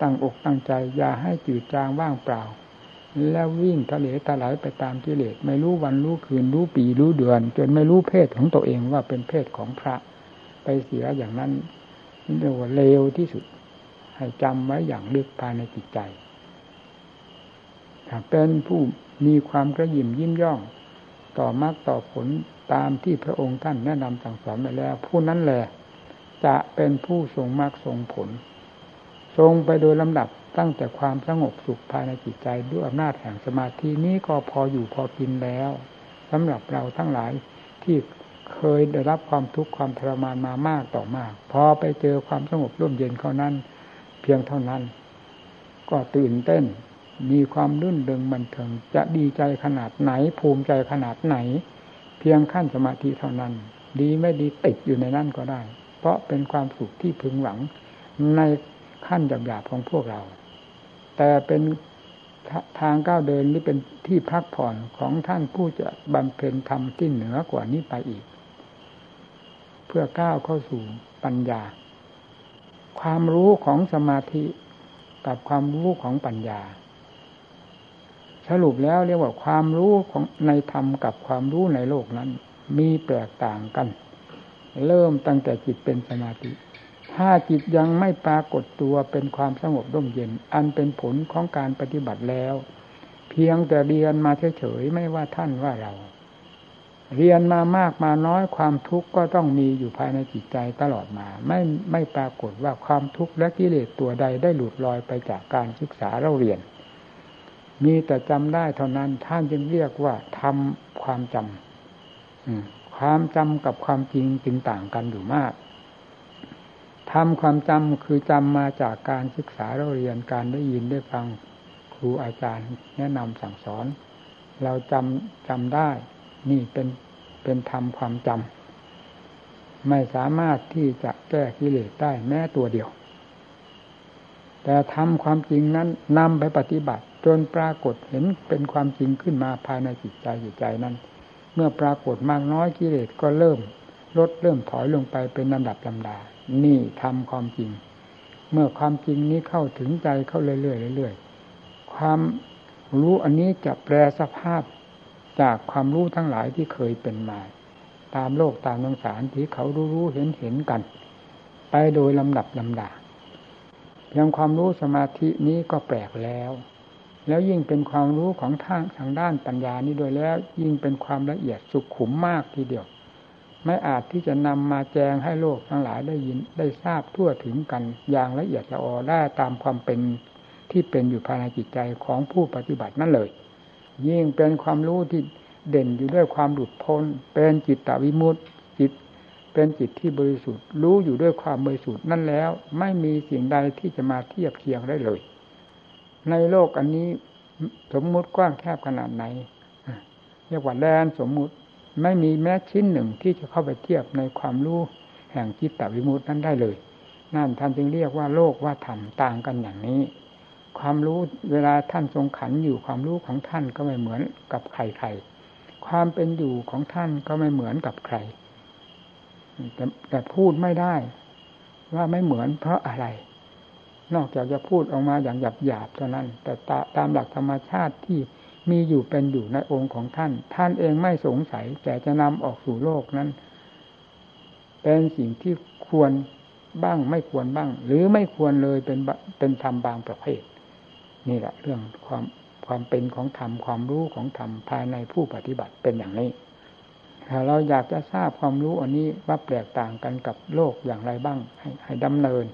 ตั้งอกตั้งใจ อย่าให้จืดจางว่างเปล่า แล้ววิ่งทะเลทลายไปตามกิเลสไม่รู้วันรู้คืนรู้ปีรู้เดือน จนไม่รู้เพศของตัวเองว่าเป็นเพศของพระไปเสียอย่างนั้นเรียกว่าเลวที่สุด ให้จำไว้อย่างลึกภายในจิตใจถ้าเป็นผู้มีความกระยิมยิ้มย่อง ต่อมรรคต่อผลตามที่พระองค์ท่านแนะนำสั่งสอนไปแล้ว ผู้นั้นแหละจะเป็นผู้ทรงมรรคทรงผล ทรงไปโดยลำดับ ตั้งแต่ความสงบสุขภายในจิตใจด้วยอำนาจแห่งสมาธินี้ก็พออยู่พอกินแล้วสำหรับเราทั้งหลายที่เคยได้รับความทุกข์ความทรมานมามากต่อมาก พอไปเจอความสงบร่มเย็นเขานั้น เพียงเท่านั้น ก็ตื่นเต้น มีความรื่นเริงบันเทิงจะดีใจขนาดไหน ภูมิใจขนาดไหน เพียงขั้นสมาธิเท่านั้น ดีไม่ดีติดอยู่ในนั่นก็ได้ เพราะเป็นความสุขที่พึงหวังในขั้นหยาบๆของพวกเรา แต่เป็นทางก้าวเดินหรือเป็นที่พักผ่อนของท่านผู้จะบำเพ็ญธรรมที่เหนือกว่านี้ไปอีก เพื่อก้าวเข้าสู่ปัญญา ความรู้ของสมาธิกับความรู้ของปัญญา สรุปแล้วเรียกว่าความรู้ของในธรรมกับความรู้ในโลกนั้น มีแตกต่างกัน เริ่มตั้งแต่จิตเป็นสมาธิ ถ้าจิตยังไม่ปรากฏตัวเป็นความสงบร่มเย็น อันเป็นผลของการปฏิบัติแล้ว เพียงแต่เรียนมาเฉยๆไม่ว่าท่านว่าเรา เรียนมามากมาน้อยความทุกข์ก็ต้องมีอยู่ภายในจิตใจตลอดมา ไม่ไม่ปรากฏว่าความทุกข์และกิเลสตัวใดได้หลุดลอยไปจากการศึกษาเราเรียน มีแต่จำได้เท่านั้นท่านจึงเรียกว่าทำความจำความจำกับความจริงจึงต่างกันอยู่มาก ทำความจำคือจำมาจากการศึกษาเราเรียนการได้ยินได้ฟังครูอาจารย์แนะนำสั่งสอน เราจำจำได้ นี่เป็นเป็นธรรมความจำไม่สามารถที่จะแก้กิเลสได้แม้ตัวเดียว แต่ทำความจริงนั้นนำไปปฏิบัติ จนปรากฏเห็นเป็นความจริงขึ้นมาภายในจิตใจจิตใจนั้น เมื่อปรากฏมากน้อยกิเลสก็เริ่มลดเริ่มถอยลงไปเป็นลำดับลำดา นี่ทำความจริง เมื่อความจริงนี้เข้าถึงใจเข้าเรื่อยๆเรื่อยๆความรู้อันนี้จะแปลสภาพจากความรู้ทั้งหลายที่เคยเป็นมา ตามโลกตามนังสารที่เขารู้รู้เห็นเห็นกัน ไปโดยลำดับลำดาเพียงความรู้สมาธินี้ก็แปลกแล้ว แล้วยิ่งเป็นความรู้ของทางทางด้านปัญญานี้โดยแล้ว ยิ่งเป็นความละเอียดสุขขุมมากทีเดียว ไม่อาจที่จะนำมาแจงให้โลกทั้งหลายได้ยินได้ทราบทั่วถึงกันอย่างละเอียดละออได้ตามความเป็นที่เป็นอยู่ภายในจิตใจของผู้ปฏิบัตินั่นเลย ยิ่งเป็นความรู้ที่เด่นอยู่ด้วยความหลุดพ้น เป็นจิตตวิมุตติจิต เป็นจิตที่บริสุทธิ์ รู้อยู่ด้วยความบริสุทธิ์นั่นแล้ว ไม่มีสิ่งใดที่จะมาเทียบเคียงได้เลย ในโลกอันนี้สมมุติกว้างแคบขนาดไหนเรียกว่าแดนสมมุติ ไม่มีแม้ชิ้นหนึ่งที่จะเข้าไปเทียบในความรู้แห่งจิตตวิมุตินั้นได้เลย นั่นท่านจึงเรียกว่าโลกว่าธรรมต่างกันอย่างนี้ ความรู้เวลาท่านทรงขันอยู่ความรู้ของท่านก็ไม่เหมือนกับใครใครความเป็นอยู่ของท่านก็ไม่เหมือนกับใครแต่แต่พูดไม่ได้ ว่าไม่เหมือนเพราะอะไร นอกจากจะพูดออกมาอย่างหยาบหยาบเท่านั้น แต่ตามหลักธรรมชาติที่ มีอยู่เป็นอยู่ในองค์ของท่าน ท่านเองไม่สงสัย แต่จะนำออกสู่โลกนั้น เป็นสิ่งที่ควรบ้างไม่ควรบ้าง หรือไม่ควรเลยเป็นเป็นธรรมบางประเภท นี่แหละเรื่องความความเป็นของธรรมความรู้ของธรรมภายในผู้ปฏิบัติเป็นอย่างนี้ถ้าเราอยากจะทราบความรู้อันนี้ว่าแตกต่างกันกับโลกอย่างไรบ้าง ให้ให้ดำเนิน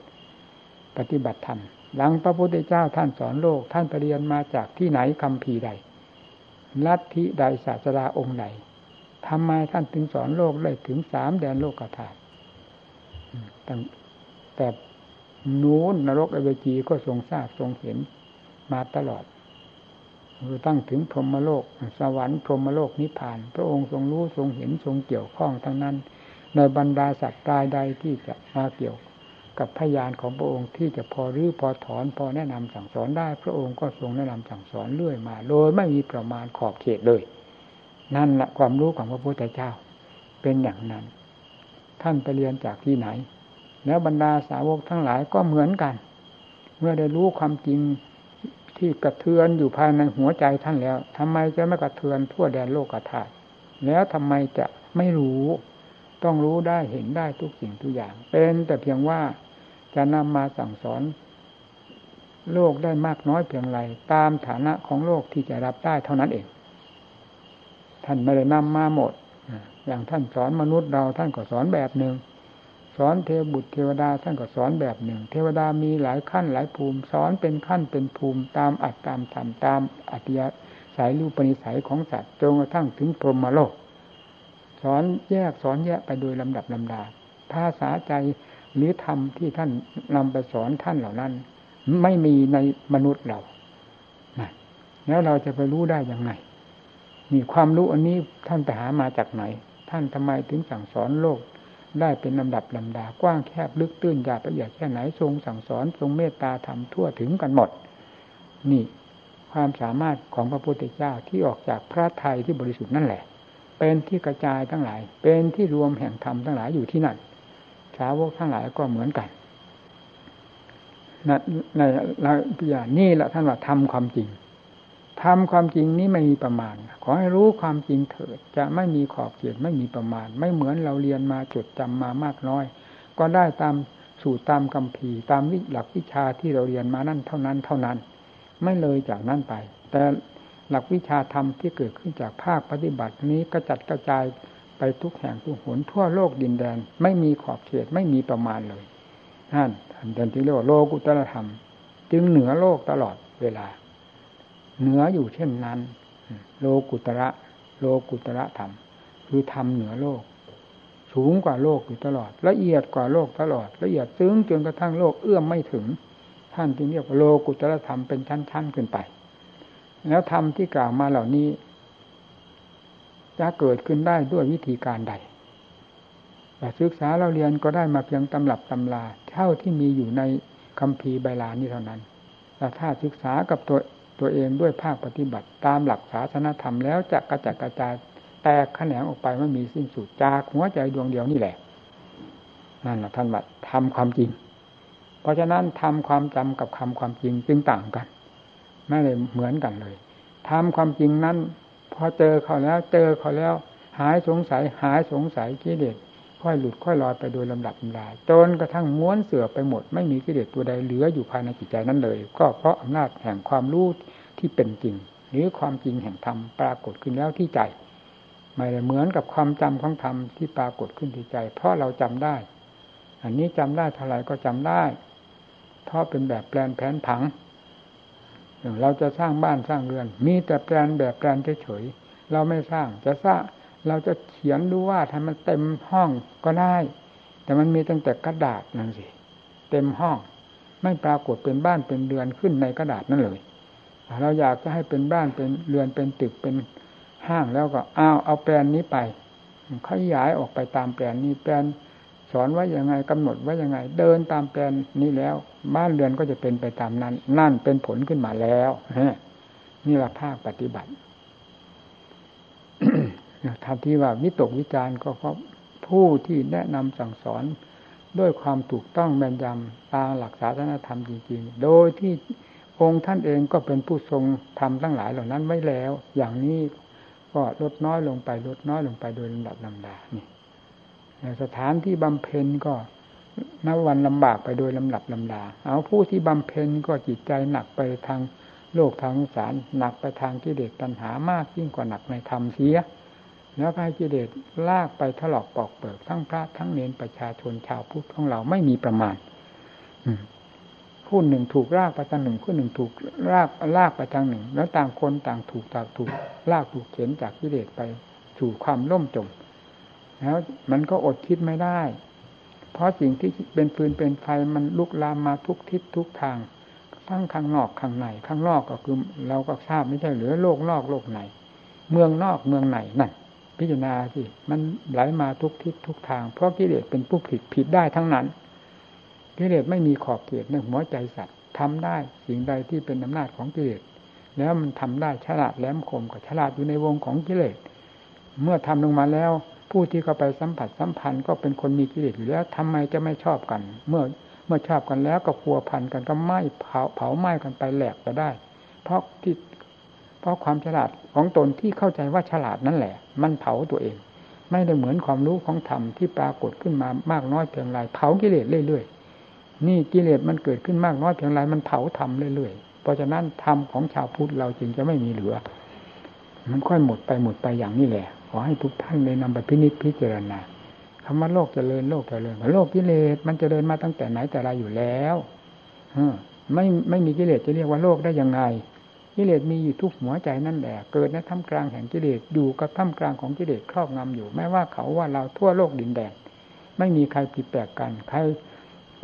ปฏิบัติธรรมหลังพระพุทธเจ้าท่านสอนโลกท่านไปเรียนมาจากที่ไหนคำพีใด ลัทธิใดศาสดาองค์ใดทำไมท่านถึงสอนโลกได้ถึงสามแดนโลกกธาตุแต่นู้นนรกอเวจีก็ทรงทราบทรงเห็นมาตลอดคือตั้งถึงพรหมโลก สวรรค์พรหมโลกนิพพาน พระองค์ทรงรู้ทรงเห็นทรงเกี่ยวข้องทั้งนั้น ในบรรดาสัตว์ตายใดที่จะมาเกี่ยว กับพยานของพระองค์ที่จะพอรื้อพอถอนพอแนะนำสั่งสอนได้ พระองค์ก็ทรงแนะนำสั่งสอนเรื่อยมา โดยไม่มีประมาณขอบเขตเลย นั่นแหละความรู้ของพระพุทธเจ้า เป็นอย่างนั้น ท่านไปเรียนจากที่ไหน แล้วบรรดาสาวกทั้งหลายก็เหมือนกัน เมื่อได้รู้ความจริงที่กระเทือนอยู่ภายในหัวใจท่านแล้วทำไมจะไม่กระเทือนทั่วแดนโลกธาตุแล้วทำไมจะไม่รู้ ต้องรู้ได้เห็นได้ทุกสิ่งทุกอย่าง เป็นแต่เพียงว่า จะนำมาสั่งสอน โลกได้มากน้อยเพียงไรตามฐานะของโลกที่จะรับได้เท่านั้นเอง ท่านไม่ได้นำมาหมด อย่างท่านสอนมนุษย์เราท่านก็สอนแบบหนึ่งสอนเทวบุตรเทวดาท่านก็สอนแบบหนึ่ง เทวดามีหลายขั้นหลายภูมิ สอนเป็นขั้นเป็นภูมิตามอัตตามธรรมตามอัตยาสายรูปนิสัยของสัตว์จนกระทั่งถึงพรหมโลก สอนแยกสอนแยกไปโดยลำดับลำดาภาษาใจ หรือธรรมที่ท่านนำไปสอนท่านเหล่านั้น ไม่มีในมนุษย์เราแล้วเราจะไปรู้ได้อย่างไงมีความรู้อันนี้ท่านไปหามาจากไหน ท่านทำไมถึงสั่งสอนโลก ได้เป็นลำดับลำดากว้างแคบลึกตื้นยาบละเอียดแค่ไหนทรงสั่งสอนทรงเมตตาทำทั่วถึงกันหมด นี่ ความสามารถของพระพุทธเจ้าที่ออกจากพระไทยที่บริสุทธิ์นั่นแหละ เป็นที่กระจายทั้งหลาย เป็นที่รวมแห่งธรรมทั้งหลายอยู่ที่นั่น สาวกทั้งหลายก็เหมือนกันในในพิยานี่แหละท่านว่าทำความจริงทำความจริงนี้ไม่มีประมาณ ขอให้รู้ความจริงเถิดจะไม่มีขอบเขตไม่มีประมาณ ไม่เหมือนเราเรียนมาจดจำมามากน้อย ก็ได้ตามสู่ตามคำพีตามวิหลักวิชาที่เราเรียนมานั่นเท่านั้นเท่านั้น ไม่เลยจากนั้นไป แต่หลักวิชาธรรมที่เกิดขึ้นจากภาคปฏิบัตินี้กระจัดกระจาย ไปทุกแห่งทุกหนทั่วโลกดินแดน ไม่มีขอบเขตไม่มีประมาณเลยนั่นท่านเดินที่เรียกว่าโลกุตตรธรรม จึงเหนือโลกตลอดเวลา เหนืออยู่เช่นนั้น โลกุตระโลกุตระธรรม คือธรรมเหนือโลก สูงกว่าโลกอยู่ตลอด ละเอียดกว่าโลกตลอด ละเอียดซึ้งจนกระทั่งโลกเอื้อมไม่ถึง ท่านจึงเรียกว่าโลกุตระธรรมเป็นชั้นๆขึ้นไป แล้วธรรมที่กล่าวมาเหล่านี้ จะเกิดขึ้นได้ด้วยวิธีการใดแต่ศึกษาเราเรียนก็ได้มาเพียงตำรับตำลาเท่าที่มีอยู่ในคัมภีร์ใบลานี้เท่านั้น แต่ถ้าศึกษากับตัวตัวเองด้วยภาคปฏิบัติตามหลักศาสนธรรมแล้วจะกระจัดกระจายแตกแขนงออกไปไม่มีสิ้นสุดจากหัวใจดวงเดียวนี่แหละนั่นแหละท่านว่าทำความจริง เพราะฉะนั้นทำความจำกับคำความจริงจึงต่างกัน ไม่ได้เหมือนกันเลยทำความจริงนั้น พอเจอเขาแล้ว เจอเขาแล้ว หายสงสัย หายสงสัยกิเลสค่อยหลุดค่อยลอยไปโดยลำดับลำดาจนกระทั่งม้วนเสือไปหมด ไม่มีกิเลสตัวใดเหลืออยู่ภายในจิตใจนั้นเลย ก็เพราะอำนาจแห่งความรู้ที่เป็นจริง หรือความจริงแห่งธรรมปรากฏขึ้นแล้วที่ใจไม่ได้เหมือนกับความจำของธรรมที่ปรากฏขึ้นที่ใจ เพราะเราจำได้ อันนี้จำได้เท่าไรก็จำได้ เพราะเป็นแบบแปลนแผนผัง เราจะสร้างบ้านสร้างเรือน มีแต่แปลนแบบแปลนเฉยๆเราไม่สร้างจะสร้างเราจะเขียนดูว่าทำมันเต็มห้องก็ได้ แต่มันมีตั้งแต่กระดาษนั่นสิเต็มห้อง ไม่ปรากฏเป็นบ้านเป็นเรือนขึ้นในกระดาษนั่นเลย เราอยากจะให้เป็นบ้านเป็นเรือนเป็นตึกเป็นห้างแล้วก็อ้าวเอาแปลนนี้ไปขยายออกไปตามแปลนนี้แปลน สอนไว่ายังไงกำหนดไว่ายังไง เดินตามแปลนนี้แล้ว บ้านเรือนก็จะเป็นไปตามนั้น นั่นเป็นผลขึ้นมาแล้วนี่แหละภาคปฏิบัติทำที่ว่าวิตกวิจารณ์ก็เพราะผู้ที่แนะนำสั่งสอนด้วยความถูกต้องแม่นยำตามหลักศาสนธรรมจริงๆ โดยที่องค์ท่านเองก็เป็นผู้ทรงทำทั้งหลายเหล่านั้นไว้แล้ว อย่างนี้ก็ลดน้อยลงไปลดน้อยลงไปโดยลำดับลำดานี่ สถานที่บำเพ็ญก็นับวันลำบากไปโดยลำดับลำดา เอาผู้ที่บำเพ็ญก็จิตใจหนักไปทางโลกทางสารหนักไปทางกิเลสตัณหามากยิ่งกว่าหนักในธรรมเสีย แล้วให้กิเลสลากไปถลอกปอกเปิกทั้งพระทั้งเนรประชาชนชาวพุทธของเราไม่มีประมาณผู้หนึ่งถูกลากไปทางหนึ่งผู้หนึ่งถูกลากลากไปทางหนึ่ง แล้วต่างคนต่างถูกต่างถูกลากถูกเข็นจากกิเลสไปสู่ความล่มจม แล้วมันก็อดคิดไม่ได้ เพราะสิ่งที่เป็นฟืนเป็นไฟมันลุกลามมาทุกทิศทุกทาง ทั้งข้างนอกข้างในข้างนอกก็คือเราก็ทราบไม่ใช่หรือโลกนอกโลกในเมืองนอกเมืองไหนนั่นพิจารณาสิมันไหลมาทุกทิศทุกทาง เพราะกิเลสเป็นผู้ผิดผิดได้ทั้งนั้น กิเลสไม่มีขอบเขตในหัวใจสัตว์ทำได้สิ่งใดที่เป็นอำนาจของกิเลสแล้วมันทำได้ฉลาดแหลมคมกับฉลาดอยู่ในวงของกิเลสเมื่อทำลงมาแล้ว ผู้ที่เข้าไปสัมผัสสัมพันธ์ก็เป็นคนมีกิเลสอยู่แล้วทำไมจะไม่ชอบกัน เมื่อเมื่อชอบกันแล้วก็พัวพันกันก็ไหม้เผาเผาไหม้กันไปแหลกก็ได้ เพราะที่เพราะความฉลาดของตนที่เข้าใจว่าฉลาดนั่นแหละ มันเผาตัวเอง ไม่ได้เหมือนความรู้ของธรรมที่ปรากฏขึ้นมามากน้อยเพียงไรเผากิเลสเรื่อยๆนี่กิเลสมันเกิดขึ้นมากน้อยเพียงไรมันเผาธรรมเรื่อยๆเพราะฉะนั้นธรรมของชาวพุทธเราจึงจะไม่มีเหลือ มันค่อยหมดไปหมดไปอย่างนี้แหละ อให้ทุกท่านเลยนำไปพินิจพิจารณาคำว่าโลกเจริญโลกเจริญโลกกิเลสมันเจริญมาตั้งแต่ไหนแต่ไรอยู่แล้วไม่ไม่มีกิเลสจะเรียกว่าโลกได้ยังไง กิเลสมีอยู่ทุกหัวใจนั่นแหละเกิดในท่ามกลางแห่งกิเลสอยู่กับท่ามกลางของกิเลสครอบงำอยู่ไม่ว่าเขาว่าเราทั่วโลกดินแดนไม่มีใครผิดแปลกกัน ใคร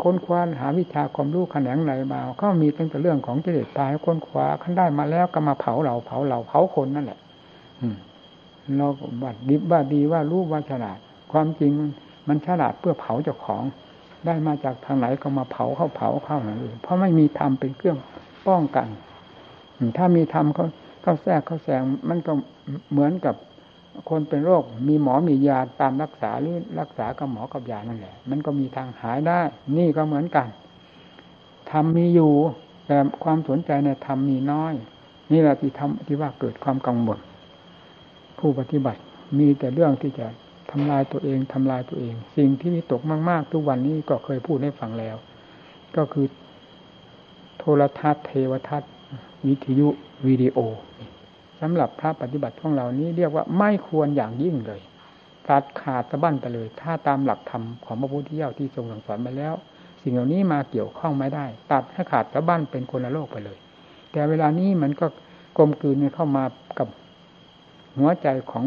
ค้นคว้าหาวิชาความรู้แขนงไหนมาก็มีตั้งแต่เรื่องของกิเลสตายค้นคว้าขั้นได้มาแล้วก็มาเผาเราเผาเราเผาคนนั่นแหละ อืม เราบัดดิบว่าดีว่ารู้ว่าฉลาด ความจริงมันฉลาดเพื่อเผาเจ้าของ ได้มาจากทางไหนก็มาเผาเข้าเผาเข้าอย่างอื่นเพราะไม่มีธรรมเป็นเครื่องป้องกัน ถ้ามีธรรมเขาเขาแทรกเขาแสงมันก็เหมือนกับคนเป็นโรค มีหมอมียาตามรักษาหรือรักษากับหมอกับยานั่นแหละ มันก็มีทางหายได้ นี่ก็เหมือนกันธรรมมีอยู่ แต่ความสนใจในธรรมมีน้อย นี่แหละที่ทำที่ว่าเกิดความกังวล ผู้ปฏิบัติ มีแต่เรื่องที่จะทำลายตัวเองทำลายตัวเอง สิ่งที่มีตกมาก ๆ ทุกวันนี้ก็เคยพูดให้ฟังแล้ว ก็คือ โทรทัศน์เทวทัศน์วิทยุวิดีโอสำหรับพระปฏิบัติของเรานี้เรียกว่าไม่ควรอย่างยิ่งเลยตัดขาดสะบั้นไปเลย ถ้าตามหลักธรรมของพระพุทธเจ้าที่ทรงสั่งสอนมาแล้ว สิ่งเหล่านี้มาเกี่ยวข้องไม่ได้ ตัดให้ขาดสะบั้นเป็นคนละโลกไปเลย แต่เวลานี้มันก็กลมกลืนเข้ามากับ หัวใจของ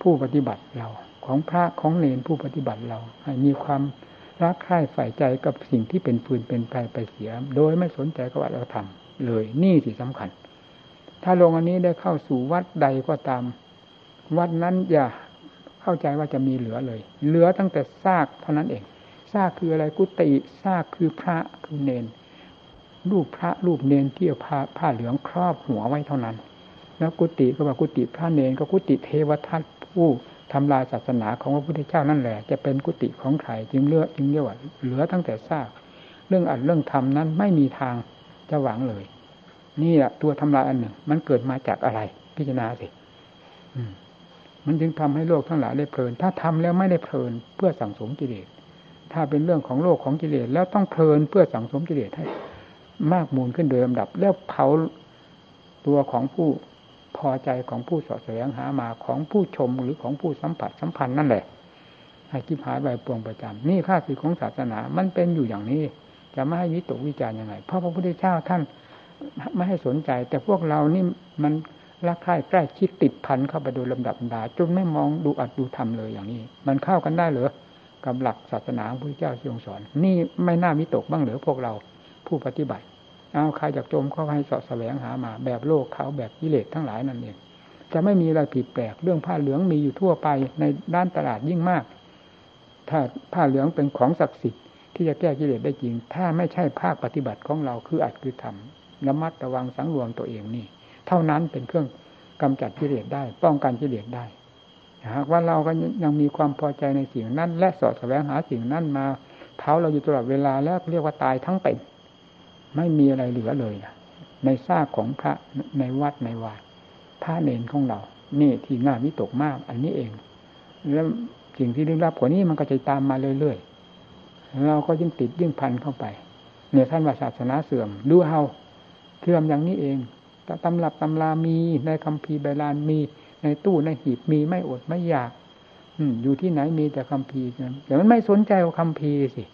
ผู้ปฏิบัติเรา ของพระของเนรผู้ปฏิบัติเรา ให้มีความรักใคร่ใฝ่ใจกับสิ่งที่เป็นฟืนเป็นไฟไปเสีย โดยไม่สนใจกับวัฒนธรรมเลยนี่สิสำคัญ ถ้าลงอันนี้ได้เข้าสู่วัดใดก็ตาม วัดนั้นอย่าเข้าใจว่าจะมีเหลือเลย เหลือตั้งแต่ซากเท่านั้นเองซากคืออะไรกุฏิซากคือพระคือเนนรูปพระรูปเนนที่เอาผ้าผ้าเหลืองครอบหัวไว้เท่านั้น แล้วกุฏิก็ว่ากุฏิพระเนนก็กุฏิเทวทัตผู้ทำลายศาสนาของพระพุทธเจ้านั่นแหละ จะเป็นกุฏิของใครจึงเลือกจึงเรียกว่าเหลือตั้งแต่ซากเรื่องอัดเรื่องทำนั้นไม่มีทางจะหวังเลย นี่แหละตัวทำลายอันหนึ่ง มันเกิดมาจากอะไร พิจารณาสิมันจึงทำให้โลกทั้งหลายได้เพลิน ถ้าทำแล้วไม่ได้เพลินเพื่อสั่งสมกิเลสถ้าเป็นเรื่องของโลกของกิเลสแล้วต้องเพลินเพื่อสั่งสมกิเลสให้มากมูลขึ้นโดยลำดับ แล้วเผาตัวของผู้ พอใจของผู้สอดแสวงหามาของผู้ชมหรือของผู้สัมผัสสัมพันธ์นั่นแหละให้กิบหายใบปวงประจำนี่ค่าสิของศาสนา มันเป็นอยู่อย่างนี้ จะไม่ให้วิตกวิจารณ์ยังไง เพราะพระพุทธเจ้าท่านไม่ให้สนใจ แต่พวกเรานี่มันรักใคร่ใกล้ชิดติดพันเข้าไปโดยลำดับดาจนไม่มองดูอัดดูทำเลยอย่างนี้ มันเข้ากันได้เหรอกับหลักศาสนาพระพุทธเจ้าทรงสอน นี่ไม่น่าวิตกบ้างหรือพวกเราผู้ปฏิบัติ เอาใครจากจมเข้าให้สอดแสวงหามา แบบโลกเขาแบบกิเลสทั้งหลายนั่นเองจะไม่มีอะไรผิดแปลกเรื่องผ้าเหลืองมีอยู่ทั่วไปในด้านตลาดยิ่งมาก ถ้าผ้าเหลืองเป็นของศักดิ์สิทธิ์ที่จะแก้กิเลสได้จริง ถ้าไม่ใช่ภาคปฏิบัติของเราคืออัดคือทำระมัดระวังสังรวมตัวเองนี่ เท่านั้นเป็นเครื่องกำจัดกิเลสได้ ป้องกันกิเลสได้หากว่าเราก็ยังมีความพอใจในสิ่งนั้น และสอดแสวงหาสิ่งนั้นมาเท้าเราอยู่ตลอดเวลาแล้วเรียกว่าตายทั้งเป็น ไม่มีอะไรเหลือเลยนะในซากของพระในวัดในวาพระเนนของเรา นี่ที่น่าวิตกมาก อันนี้เอง แล้วสิ่งที่ลึกลับกว่านี้มันก็จะตามมาเรื่อยๆเราก็ยิ่งติดยิ่งพันเข้าไป เนี่ยท่านว่าศาสนาเสื่อมดูเฮาเสื่อมอย่างนี้เองตำรับตำรามีในคำพีใบลานมีในตู้ในหีบมีไม่อดไม่อยาก อือยู่ที่ไหนมีแต่คำพีแต่มันไม่สนใจว่าคำพีสิ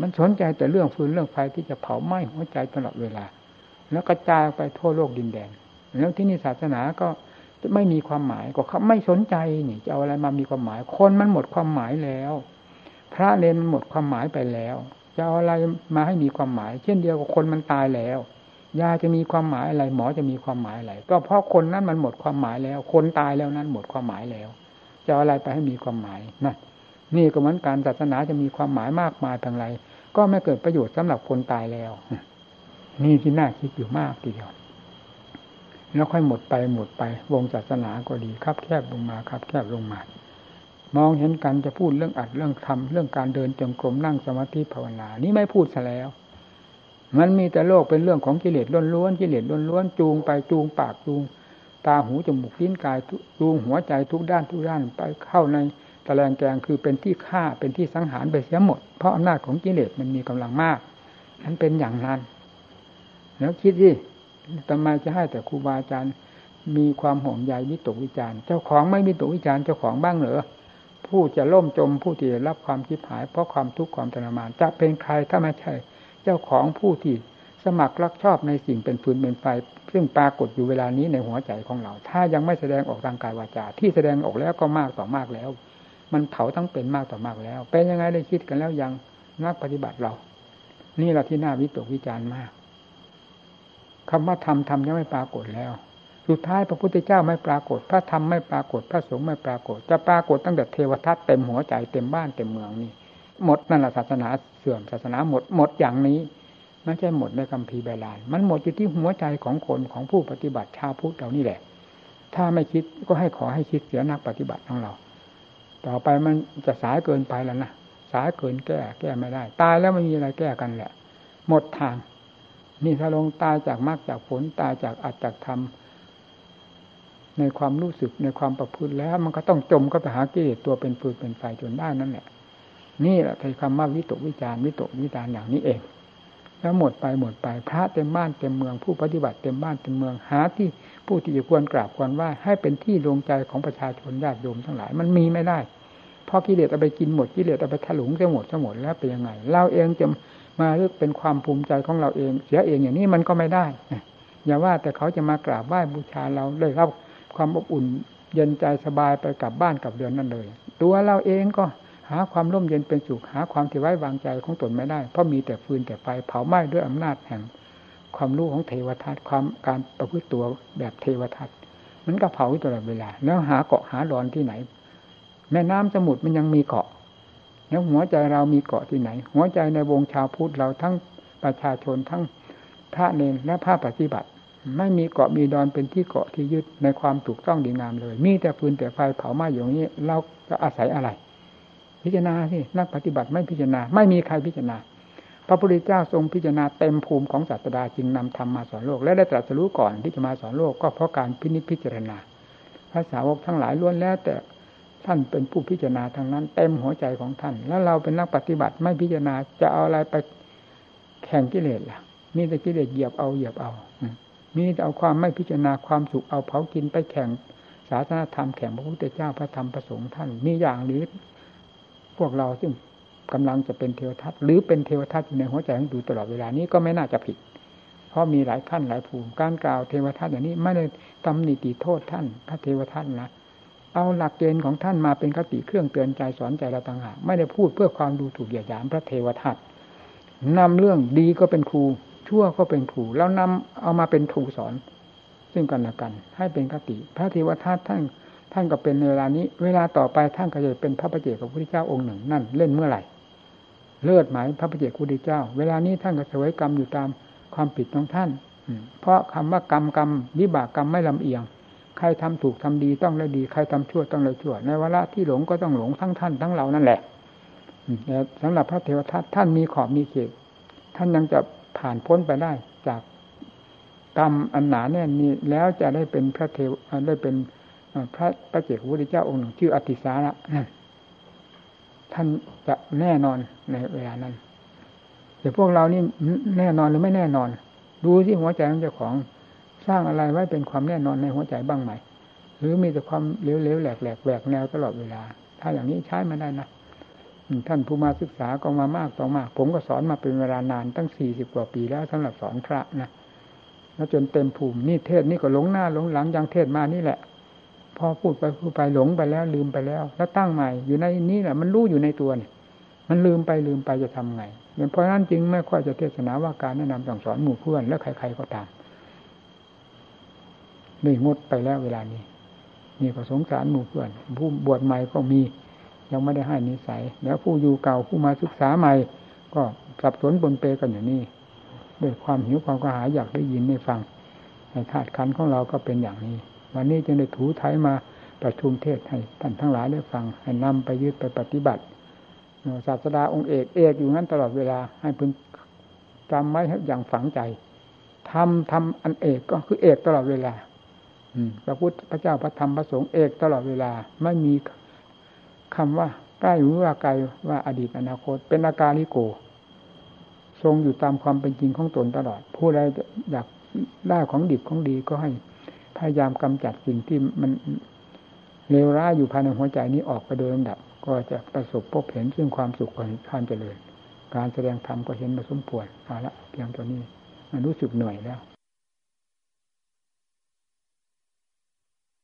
มันสนใจแต่เรื่องฟืนเรื่องไฟที่จะเผาไหม้หัวใจตลอดเวลา แล้วกระจายไปทั่วโลกดินแดน แล้วที่นี่ศาสนาก็ไม่มีความหมายก็เขาไม่สนใจนี่จะเอาอะไรมามีความหมาย คนมันหมดความหมายแล้ว พระเนนมันหมดความหมายไปแล้ว จะเอาอะไรมาให้มีความหมาย เช่นเดียวกับคนมันตายแล้วยาจะมีความหมายอะไร หมอจะมีความหมายอะไร ก็เพราะคนนั้นมันหมดความหมายแล้ว คนตายแล้วนั้นหมดความหมายแล้ว จะอะไรไปให้มีความหมายนั่น นี่ก็เหมือนการศาสนาจะมีความหมายมากมายทางไร ก็ไม่เกิดประโยชน์สำหรับคนตายแล้ว นี่ที่น่าคิดอยู่มากทีเดียวแล้วค่อยหมดไปหมดไป วงศาสนาก็ดีครับ แคบลงมาครับ แคบลงมามองเห็นกันจะพูดเรื่องอัดเรื่องทำเรื่องการเดินจงกรมนั่งสมาธิภาวนา นี่ไม่พูดซะแล้ว มันมีแต่โลกเป็นเรื่องของกิเลสล้วนๆกิเลสล้วนๆจูงไปจูงปากจูง ตาหูจมูกลิ้นกายจูงหัวใจทุกด้านทุกด้านไปเข้าใน ตะแลงแกงคือเป็นที่ฆ่าเป็นที่สังหารไปเสียหมด เพราะอำนาจของกิเลสมันมีกำลังมาก นั้นเป็นอย่างนั้น แล้วคิดดิทำไมจะให้แต่ครูบาอาจารย์มีความห่วงใยวิตกวิจารณ์เจ้าของไม่มีตกวิจารณ์เจ้าของบ้างเหรอผู้จะล่มจมผู้ที่รับความคิดหาย เพราะความทุกข์ความทรมาน จะเป็นใครถ้าไม่ใช่ เจ้าของผู้ที่สมัครรักชอบในสิ่งเป็นฟืนเป็นไฟซึ่งปรากฏอยู่เวลานี้ในหัวใจของเรา ถ้ายังไม่แสดงออกทางกายวาจา ที่แสดงออกแล้วก็มากต่อมากแล้ว มันเผาทั้งเป็นมากต่อมากแล้ว เป็นยังไงได้คิดกันแล้วยังนักปฏิบัติเรา นี่เราที่น่าวิตกวิจารณ์มากคำว่าธรรมธรรมยังไม่ปรากฏแล้ว สุดท้ายพระพุทธเจ้าไม่ปรากฏ พระธรรมไม่ปรากฏ พระสงฆ์ไม่ปรากฏ จะปรากฏตั้งแต่เทวทัตเต็มหัวใจเต็มบ้านเต็มเมืองนี่ หมดนั่นแหละศาสนาเสื่อมศาสนาหมดหมดอย่างนี้ไม่ใช่หมดในคำพีใบลาน มันหมดอยู่ที่หัวใจของคนของผู้ปฏิบัติชาวพุทธเรานี่แหละ ถ้าไม่คิดก็ให้ขอให้คิดเสียนักปฏิบัติของเรา ต่อไปมันจะสายเกินไปแล้วนะสายเกินแก้ แก้ไม่ได้ ตายแล้วไม่มีอะไรแก้กันแหละ หมดทาง นี่ถ้าลงตายจากมรรคจากผลตายจากอัตจากธรรมในความรู้สึกในความประพฤติแล้ว มันก็ต้องจมก็ไปหากิเลสตัวเป็นฟืนเป็นไฟจนได้นั่นแหละ นี่แหละคือคำว่าวิตกวิจารวิตกวิจารอย่างนี้เอง แล้วหมดไปหมดไปพระเต็มบ้านเต็มเมืองผู้ปฏิบัติเต็มบ้านเต็มเมืองหาที่ผู้ที่จะควรกราบควรว่าให้เป็นที่ดวงใจของประชาชนญาติโยมทั้งหลาย มันมีไม่ได้เพราะกิเลสเอาไปกินหมดกิเลสเอาไปถลุงจะหมดจะหมดแล้วเป็นยังไง เราเองจะมาเลือกเป็นความภูมิใจของเราเอง เสียเองอย่างนี้มันก็ไม่ได้ อย่าว่าแต่เขาจะมากราบไหว้บูชาเราเลยรับความอบอุ่นเย็นใจสบายไปกลับบ้านกลับเรือนนั่นเลย ตัวเราเองก็ หาความร่มเย็นเป็นสุขหาความที่ไว้วางใจของตนไม่ได้ เพราะมีแต่ฟืนแต่ไฟเผาไหม้ด้วยอำนาจแห่ง ความรู้ของเทวทัตความการประพฤติตัวแบบเทวทัตมันก็เผาตลอดเวลา แล้วหาเกาะหาดอนที่ไหน แม่น้ำสมุทรมันยังมีเกาะ แล้วหัวใจเรามีเกาะที่ไหน หัวใจในวงชาวพุทธเราทั้งประชาชนทั้งพระเนรและพระปฏิบัติ ไม่มีเกาะมีดอนเป็นที่เกาะที่ยึดในความถูกต้องดีงามเลย มีแต่ฟืนแต่ไฟเผาไหม้อย่างนี้ เราจะอาศัยอะไร พิจารณาสินักปฏิบัติไม่พิจารณา ไม่มีใครพิจารณา พระพุทธเจ้าทรงพิจารณาเต็มภูมิของศาสดาจึงนำธรรมมาสอนโลก และได้ตรัสรู้ก่อนที่จะมาสอนโลกก็เพราะการพินิจพิจารณาพระสาวกทั้งหลายล้วนแล้ว แต่ท่านเป็นผู้พิจารณาทางนั้น เต็มหัวใจของท่าน แล้วเราเป็นนักปฏิบัติไม่พิจารณาจะเอาอะไรไปแข่งกิเลสล่ะมีแต่กิเลสเหยียบเอาเหยียบเอามีแต่เอาความไม่พิจารณาความสุขเอาเผากินไปแข่งศาสนาธรรมแข่งพระพุทธเจ้าพระธรรมพระสงฆ์ท่านมีอย่างหรือ พวกเราซึ่งกำลังจะเป็นเทวทัตหรือเป็นเทวทัตอยู่ในหัวใจของดูตลอดเวลานี้ก็ไม่น่าจะผิด เพราะมีหลายขั้นหลายภูมิ การกล่าวเทวทัตอย่างนี้ไม่ได้ตำหนิตีโทษท่านพระเทวทัตนะเอาหลักเกณฑ์ของท่านมาเป็นคติเครื่องเตือนใจสอนใจเราต่างหากไม่ได้พูดเพื่อความดูถูกเหยียดหยามพระเทวทัตนำเรื่องดีก็เป็นครู ชั่วก็เป็นครู แล้วนำเอามาเป็นครูสอน ซึ่งกันและกัน ให้เป็นคติ พระเทวทัตท่าน ท่านก็เป็นในเวลานี้ เวลาต่อไปท่านก็จะเป็นพระประเจกับพระพุทธเจ้าองค์หนึ่งนั่นเล่นเมื่อไหร่ เลือดหมายพระประเจกพุทธเจ้า เวลานี้ท่านก็เสวยกรรมอยู่ตามความผิดของท่านเพราะคำว่ากรรมกรรมวิบากกรรมไม่ลำเอียง ใครทำถูกทำดีต้องได้ดี ใครทำชั่วต้องได้ชั่ว ในวาระที่หลงก็ต้องหลงทั้งท่านทั้งเรานั่นแหละแต่สำหรับพระเทวทัตท่านมีขอบมีเขต ท่านยังจะผ่านพ้นไปได้จากกรรมอันหนาแน่นนี้แล้วจะได้เป็นพระเทวได้เป็น พระพระเจ้าพุทธเจ้าองค์หนึ่งชื่ออติสาระท่านจะแน่นอนในเวลานั้นแต่พวกเรานี่แน่นอนหรือไม่แน่นอน ดูที่หัวใจของเจ้าของสร้างอะไรไว้เป็นความแน่นอนในหัวใจบ้างไหม หรือมีแต่ความเลี้ยวๆแหลกแหลกแหวกแนวตลอดเวลา ถ้าอย่างนี้ใช้ม่ได้นะท่านผู้มาศึกษาก็มามากต่อมาก ผมก็สอนมาเป็นเวลานานตั้งสี่สิบกว่าปีแล้วสำหรับสอนพระนะแล้วจนเต็มภูมินี่เทศนี่ก็หลงหน้าหลงหลังยังเทศมานี่แหละ พอพูดไปพูดไปหลงไปแล้ว ลืมไปแล้ว แล้วตั้งใหม่ อยู่ในนี้แหละมันรู้อยู่ในตัวเนี่ย มันลืมไปลืมไปจะทำไงเพราะนั้นจึงไม่ค่อยจะเทศนาว่าการแนะนำสั่งสอนหมู่เพื่อนและใคร ๆก็ตามนี่งดไปแล้วเวลานี้นี่ก็สงสารหมู่เพื่อน ผู้บวชใหม่ก็มี ยังไม่ได้ให้นิสัย แล้วผู้อยู่เก่าผู้มาศึกษาใหม่ ก็สับสนบนเปกันอย่างนี้ด้วยความหิวความกระหายอยากได้ยินได้ฟังในธาตุขันของเราก็เป็นอย่างนี้ วันนี้จึงได้ถูไทยมาประชุมเทศให้ท่านทั้งหลายได้ฟังให้นำไปยึดไปปฏิบัติศาสดาองค์เอกเอกอยู่นั้นตลอดเวลาให้พึงจำไว้อย่างฝังใจทำทำอันเอกก็คือเอกตลอดเวลาอืพระพุทธพระเจ้าพระธรรมพระสงฆ์เอกตลอดเวลา ไม่มีคำว่าใกล้หรือว่าไกลว่าอดีตอนาคต เป็นอาการลิโก ทรงอยู่ตามความเป็นจริงของตนตลอด ผู้ใดอยากได้ของดิบของดีก็ให้ พยายามกำจัดสิ่งที่มันเลวร้ายอยู่ภายในหัวใจนี้ออกไปโดยลำดับ ก็จะประสบพบเห็นซึ่งความสุขความเจริญ การแสดงธรรมก็เห็นมาสมควรเอาละเพียงตัวนี้ มันรู้สึกเหนื่อยแล้ว